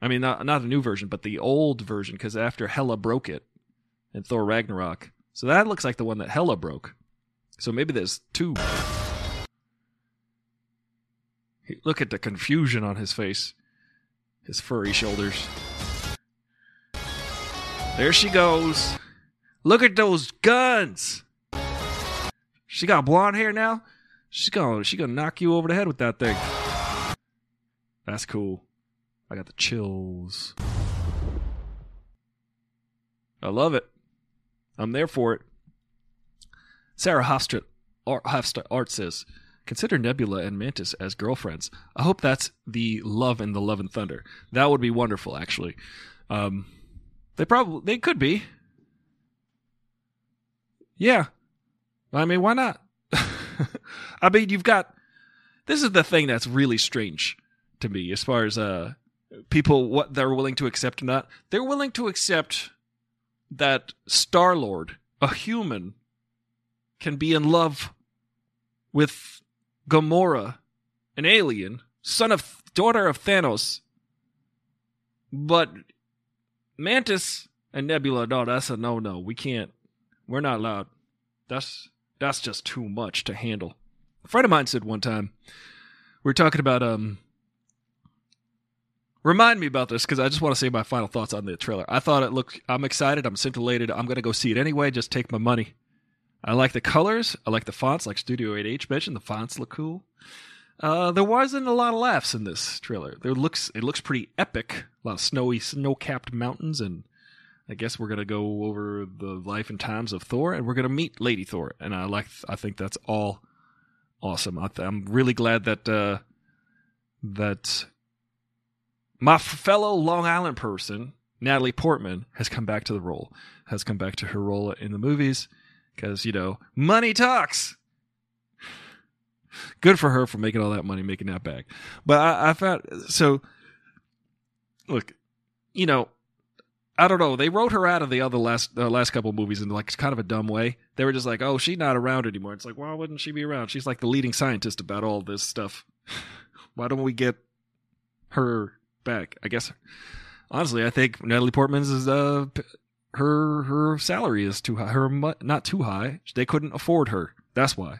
I mean, not not a new version, but the old version, because after Hela broke it in Thor Ragnarok. So that looks like the one that Hela broke. So maybe there's two. Look at the confusion on his face, his furry shoulders. There she goes. Look at those guns. She got blonde hair now. She's gonna she gonna knock you over the head with that thing. That's cool. I got the chills. I love it. I'm there for it. Sarah Hofstra, Art, Hofstad Art says, "Consider Nebula and Mantis as girlfriends. I hope that's the love in the Love and Thunder. That would be wonderful, actually. Um, they probably they could be. Yeah, I mean, why not? I mean, you've got. This is the thing that's really strange to me, as far as uh people what they're willing to accept or not. They're willing to accept that Star Lord, a human, can be in love with Gamora, an alien, son of daughter of Thanos. But Mantis and Nebula, no, that's a no no. We can't. We're not allowed. That's that's just too much to handle. A friend of mine said one time, we were talking about um remind me about this because I just want to say my final thoughts on the trailer. I thought it looked I'm excited, I'm scintillated, I'm gonna go see it anyway, just take my money. I like the colors, I like the fonts, like Studio 8H mentioned, the fonts look cool. Uh, there wasn't a lot of laughs in this trailer. There looks it looks pretty epic. A lot of snowy, snow-capped mountains, and I guess we're gonna go over the life and times of Thor, and we're gonna meet Lady Thor. And I like, I think that's all awesome. I I'm really glad that uh, that my fellow Long Island person, Natalie Portman, has come back to the role. Has come back to her role in the movies because you know money talks good for her for making all that money, making that back. But I, I found so. Look, you know, I don't know. They wrote her out of the other last uh, last couple movies in like kind of a dumb way. They were just like, "Oh, she's not around anymore." It's like, why wouldn't she be around? She's like the leading scientist about all this stuff. why don't we get her back? I guess. Honestly, I think Natalie Portman's is uh her her salary is too high. Her not too high. They couldn't afford her. That's why.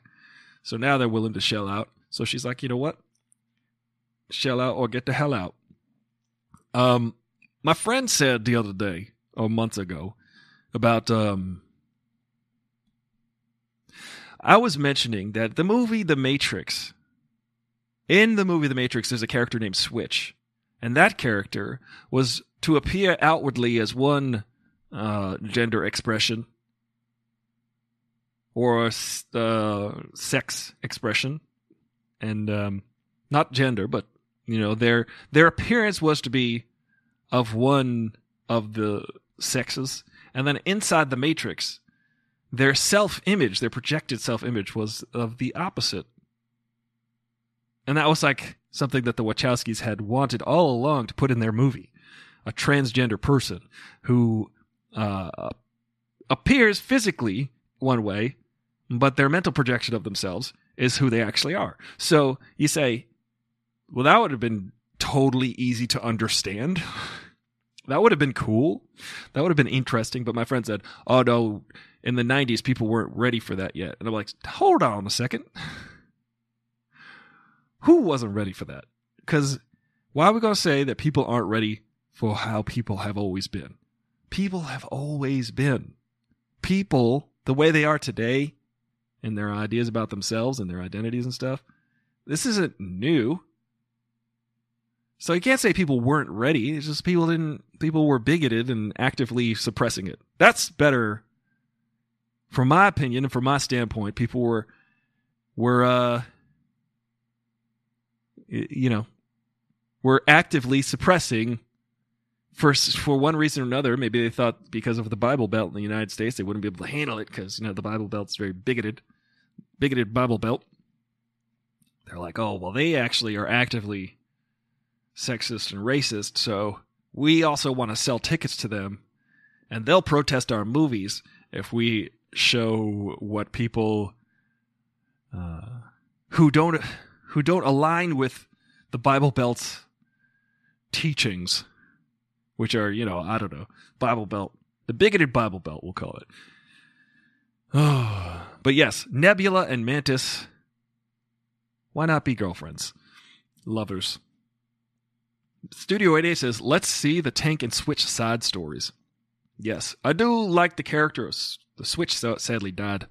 So now they're willing to shell out. So she's like, you know what? Shell out or get the hell out. Um, my friend said the other day, or months ago, about um, I was mentioning that the movie The Matrix. In the movie The Matrix, there's a character named Switch, and that character was to appear outwardly as one uh, gender expression or uh, sex expression, and um, not gender, but you know their their appearance was to be of one of the sexes, and then inside the matrix, their self image, their projected self image, was of the opposite, and that was like something that the Wachowskis had wanted all along to put in their movie, a transgender person who uh, appears physically one way but their mental projection of themselves is who they actually are. So you say, well, that would have been totally easy to understand. That would have been cool. That would have been interesting. But my friend said, oh, no, in the 90s, people weren't ready for that yet. And I'm like, hold on a second. Who wasn't ready for that? Because why are we going to say that people aren't ready for how people have always been? People have always been. People, the way they are today, and their ideas about themselves and their identities and stuff. This isn't new. So you can't say people weren't ready. It's just people didn't people were bigoted and actively suppressing it. That's better from my opinion and from my standpoint. People were were uh you know were actively suppressing for for one reason or another. Maybe they thought because of the Bible Belt in the United States they wouldn't be able to handle it because you know the Bible Belt's very bigoted bigoted Bible Belt. They're like, oh, well, they actually are actively sexist and racist, so we also want to sell tickets to them, and they'll protest our movies if we show what people uh, who don't who don't align with the Bible Belt's teachings, which are you know I don't know Bible Belt, the bigoted Bible Belt, we'll call it. Oh, but yes, Nebula and Mantis. Why not be girlfriends? Lovers. Studio 8H says, let's see the tank and switch side stories. Yes, I do like the character the Switch, sadly died.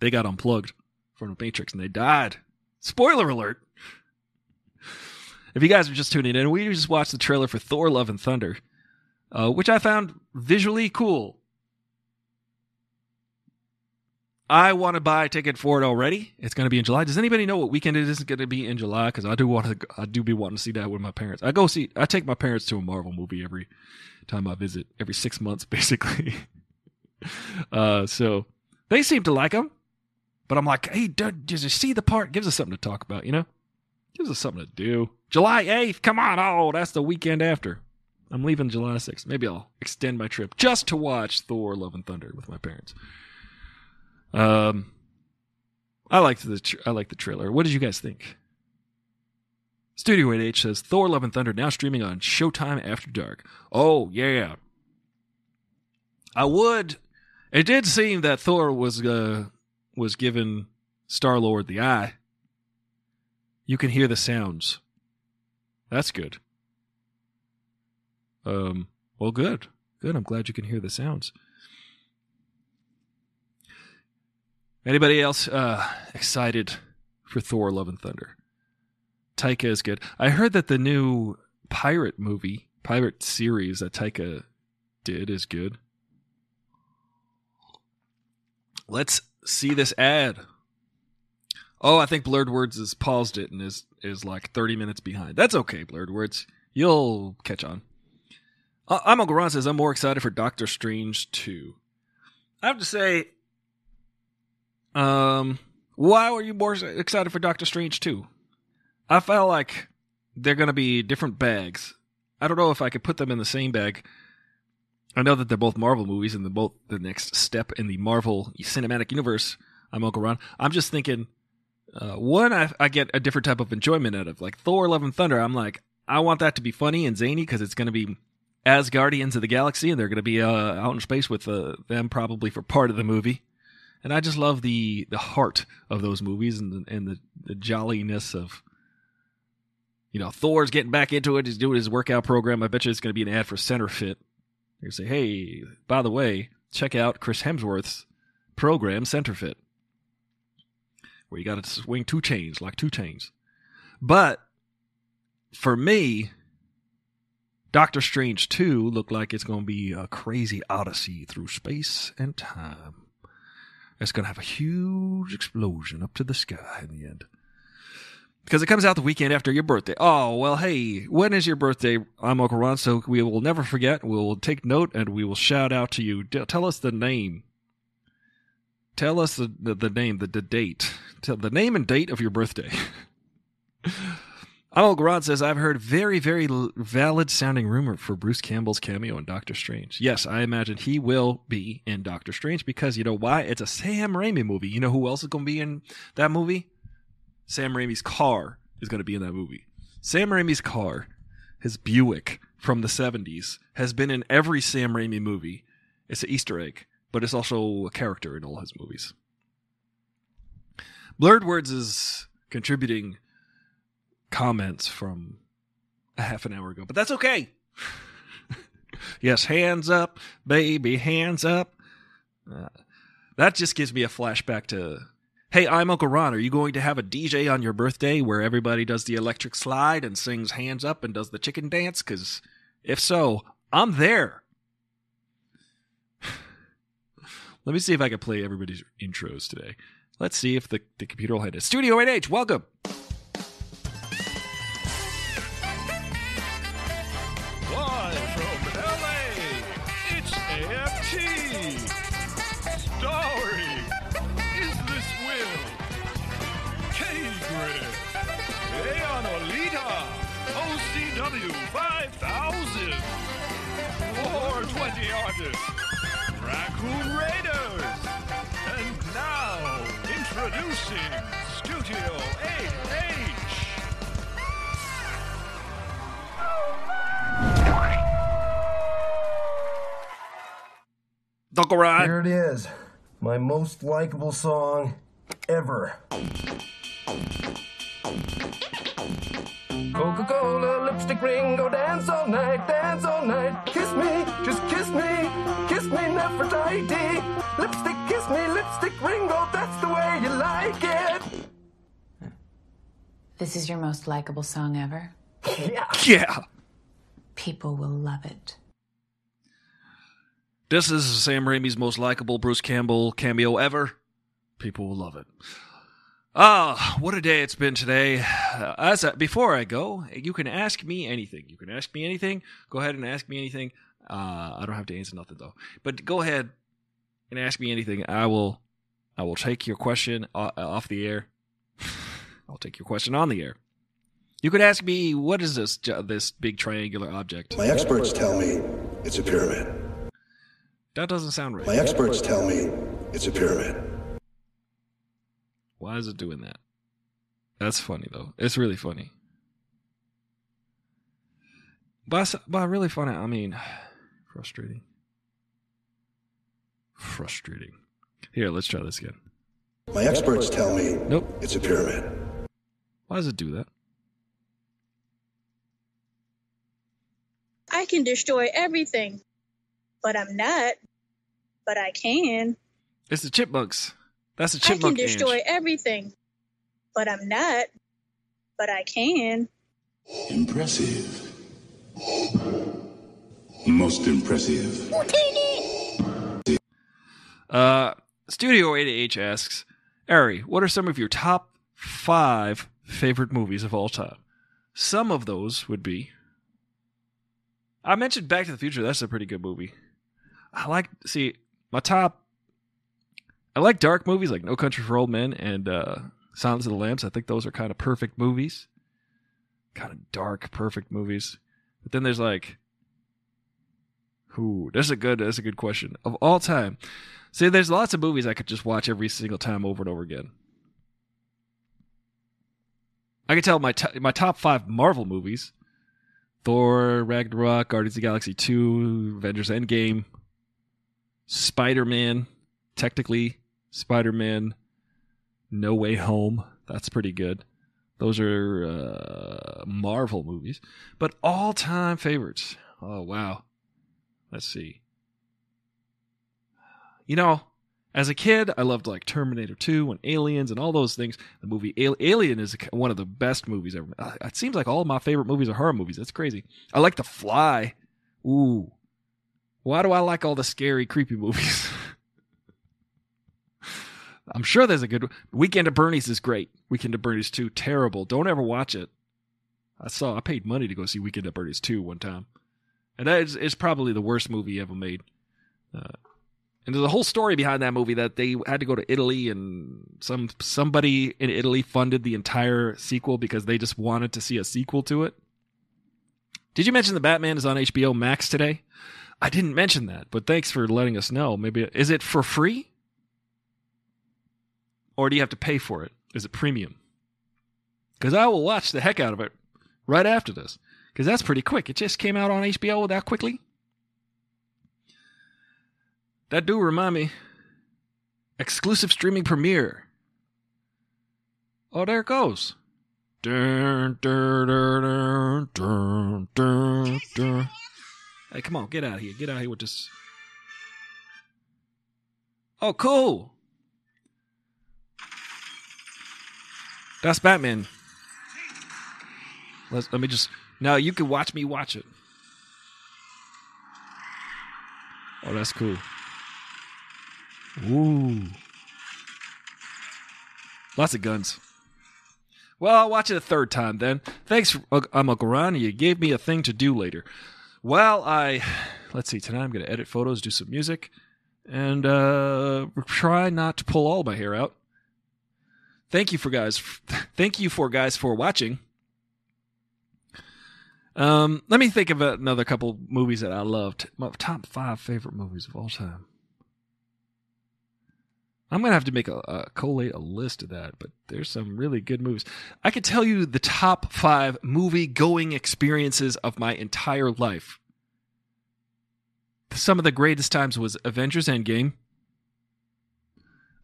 They got unplugged from the Matrix and they died. Spoiler alert! If you guys are just tuning in, we just watched the trailer for Thor Love and Thunder, uh, which I found visually cool. I want to buy a ticket for it already. It's going to be in July. Does anybody know what weekend it is going to be in July? Because I do want to. I do be wanting to see that with my parents. I go see. I take my parents to a Marvel movie every time I visit. Every six months, basically. uh, so they seem to like them, but I'm like, hey, dude, did you see the part? Gives us something to talk about, you know. Gives us something to do. July eighth. Come on. Oh, that's the weekend after. I'm leaving July 6th. Maybe I'll extend my trip just to watch Thor: Love and Thunder with my parents. Um, I liked the tr- I liked the trailer. What did you guys think? Studio 8H says Thor: Love and Thunder now streaming on Showtime After Dark. Oh yeah, I would. It did seem that Thor was uh, was given Star Lord the eye. You can hear the sounds. That's good. Um. Well, good. Good. I'm glad you can hear the sounds. Anybody else uh, excited for Thor: Love and Thunder? Taika is good. I heard that the new pirate movie, pirate series that Taika did is good. Let's see this ad. Oh, I think Blurred Words has paused it and is is like 30 minutes behind. That's okay, Blurred Words. You'll catch on. Uh, I'm Uncle Ron says I'm more excited for Doctor Strange 2. I have to say, um, why were you more excited for Doctor Strange 2? I felt like they're going to be different bags. I don't know if I could put them in the same bag. I know that they're both Marvel movies and they're both the next step in the Marvel cinematic universe. I'm Uncle Ron. I'm just thinking, uh, one, I, I get a different type of enjoyment out of. Like Thor, Love and Thunder, I'm like, I want that to be funny and zany because it's going to be as Guardians of the Galaxy and they're going to be uh, out in space with uh, them probably for part of the movie. And I just love the the heart of those movies and the, and the, the jolliness of you know, Thor's getting back into it. He's doing his workout program. I bet you it's going to be an ad for Center Fit. They say, hey, by the way, check out Chris Hemsworth's program, Center Fit, where you got to swing two chains, like two chains. But for me, Doctor Strange 2 looked like it's going to be a crazy odyssey through space and time. It's going to have a huge explosion up to the sky in the end because it comes out the weekend after your birthday. Oh, well, hey, when is your birthday? I'm Uncle Ron, so we will never forget. We'll take note and we will shout out to you. D- tell us the name. Tell us the, the, the name, the, the date. Tell the name and date of your birthday. Uncle Ron says, I've heard very, very valid sounding rumor for Bruce Campbell's cameo in Doctor Strange. Yes, I imagine he will be in Doctor Strange because you know why? It's a Sam Raimi movie. You know who else is going to be in that movie? Sam Raimi's car is going to be in that movie. Sam Raimi's car, his Buick from the 70s, has been in every Sam Raimi movie. It's an Easter egg, but it's also a character in all his movies. Blurred Words is contributing comments from a half an hour ago, but that's okay. yes, hands up, baby, hands up. Uh, that just gives me a flashback to Hey, I'm Uncle Ron. Are you going to have a DJ on your birthday where everybody does the electric slide and sings hands up and does the chicken dance? Because if so, I'm there. Let me see if I can play everybody's intros today. Let's see if the, the computer will hit it. Studio 8H, welcome. Introducing Studio 8H. Uncle Ron. Here it is. My most likable song ever. Coca Cola, lipstick ring, go dance all night, dance all night. Kiss me, just kiss me, kiss me, Nefertiti. Lipstick, kiss me, lipstick ringo, that's the way you like it. This is your most likable song ever. Yeah. Yeah. People will love it. This is Sam Raimi's most likable Bruce Campbell cameo ever. People will love it. Ah, what a day it's been today. Uh, as a, before I go, you can ask me anything. You can ask me anything. Go ahead and ask me anything. Uh, I don't have to answer nothing though. But go ahead and ask me anything. I will. I will take your question uh, off the air. I'll take your question on the air. You could ask me, what is this this big triangular object? My experts tell me it's a pyramid. That doesn't sound right. My experts tell me it's a pyramid. Why is it doing that? That's funny though. It's really funny. By, s- by really funny, I mean frustrating. Frustrating. Here, let's try this again. My experts tell me Nope. it's a pyramid. Why does it do that? I can destroy everything, but I'm not. But I can. It's the chipmunks. That's the chipmunks. I can destroy Ange. everything, but I'm not. But I can. Impressive. Most impressive. Uh, Studio 8H asks, Ari, what are some of your top five favorite movies of all time? Some of those would be. I mentioned Back to the Future. That's a pretty good movie. I like, see, my top. I like dark movies like No Country for Old Men and uh, Silence of the Lambs. I think those are kind of perfect movies. Kind of dark, perfect movies. But then there's like. Who? That's a good. That's a good question. Of all time, See, there's lots of movies I could just watch every single time over and over again. I could tell my t- my top five Marvel movies: Thor, Ragnarok, Guardians of the Galaxy Two, Avengers Endgame, Spider Man. Technically, Spider Man, No Way Home. That's pretty good. Those are uh, Marvel movies, but all time favorites. Oh wow. Let's see. You know, as a kid, I loved like Terminator 2 and Aliens and all those things. The movie Alien is one of the best movies ever. Uh, It seems like all my favorite movies are horror movies. That's crazy. I like The Fly. Ooh. Why do I like all the scary, creepy movies? I'm sure there's a good Weekend at Bernie's is great. Weekend at Bernie's 2 terrible. Don't ever watch it. I saw I paid money to go see Weekend at Bernie's 2 one time. And that is, is probably the worst movie ever made. Uh, and there's a whole story behind that movie that they had to go to Italy and some somebody in Italy funded the entire sequel because they just wanted to see a sequel to it. Did you mention the Batman is on HBO Max today? I didn't mention that, but thanks for letting us know. Maybe is it for free? Or do you have to pay for it? Is it premium? Because I will watch the heck out of it right after this. Because that's pretty quick. It just came out on HBO that quickly. That do remind me. Exclusive streaming premiere. Oh, there it goes. Hey, come on, get out of here. Get out of here with this. Oh, cool. That's Batman. Let's, let me just. Now you can watch me watch it. Oh, that's cool. Ooh. Lots of guns. Well, I'll watch it a third time then. Thanks, I'm Uncle Ron. You gave me a thing to do later. Well, I. Let's see. Tonight I'm going to edit photos, do some music, and uh, try not to pull all my hair out. Thank you for guys. Thank you for guys for watching. Um, let me think of another couple movies that I loved. My top five favorite movies of all time. I'm gonna have to make a, a collate a list of that, but there's some really good movies. I could tell you the top five movie going experiences of my entire life. Some of the greatest times was Avengers Endgame,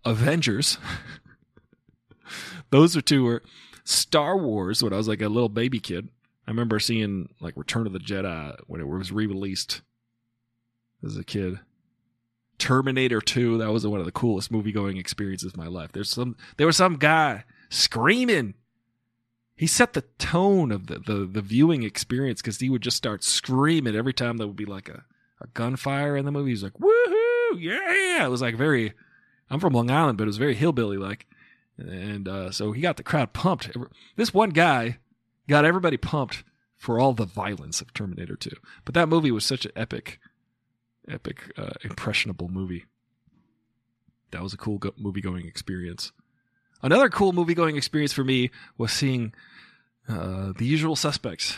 Avengers. Those are two were Star Wars when I was like a little baby kid. I remember seeing like Return of the Jedi when it was re-released as a kid. Terminator 2, that was one of the coolest movie going experiences of my life. There's some there was some guy screaming. He set the tone of the the, the viewing experience because he would just start screaming every time there would be like a, a gunfire in the movie. He's like, woohoo, yeah. It was like very I'm from Long Island, but it was very hillbilly like. And uh, so he got the crowd pumped. This one guy got everybody pumped for all the violence of Terminator 2. But that movie was such an epic, epic, uh, impressionable movie. That was a cool go- movie going experience. Another cool movie going experience for me was seeing uh, The Usual Suspects.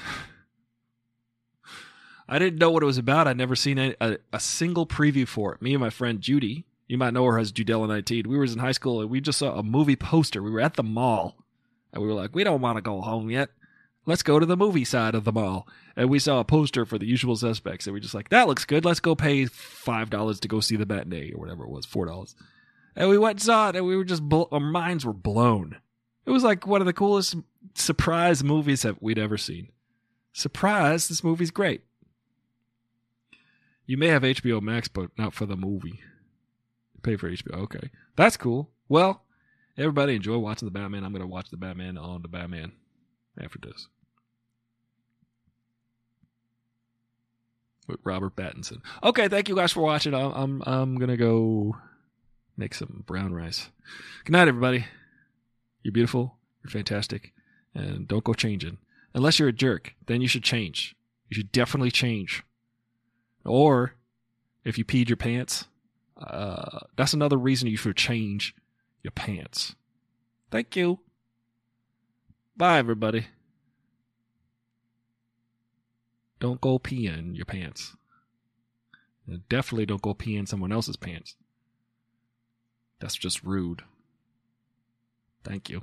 I didn't know what it was about. I'd never seen a, a, a single preview for it. Me and my friend Judy, You might know her as Judella 19. We was in high school and we just saw a movie poster. We were at the mall and we were like, we don't want to go home yet. Let's go to the movie side of the mall. And we saw a poster for the usual suspects. And we are just like, that looks good. Let's go pay $5 to go see the matinee or whatever it was, $4. And we went and saw it and we were just, bl- our minds were blown. It was like one of the coolest surprise movies that we'd ever seen. Surprise, this movie's great. You may have HBO Max, but not for the movie. Pay for HBO. Okay. That's cool. Well, everybody enjoy watching the Batman. I'm going to watch the Batman on the Batman after this. With Robert Pattinson. Okay, thank you guys for watching. I'm I'm, I'm to go make some brown rice. Good night, everybody. You're beautiful. You're fantastic. And don't go changing. Unless you're a jerk, then you should change. You should definitely change. Or if you peed your pants, uh, that's another reason you should change your pants. Thank you. Bye, everybody. Don't go pee in your pants. Definitely don't go pee in someone else's pants. That's just rude. Thank you.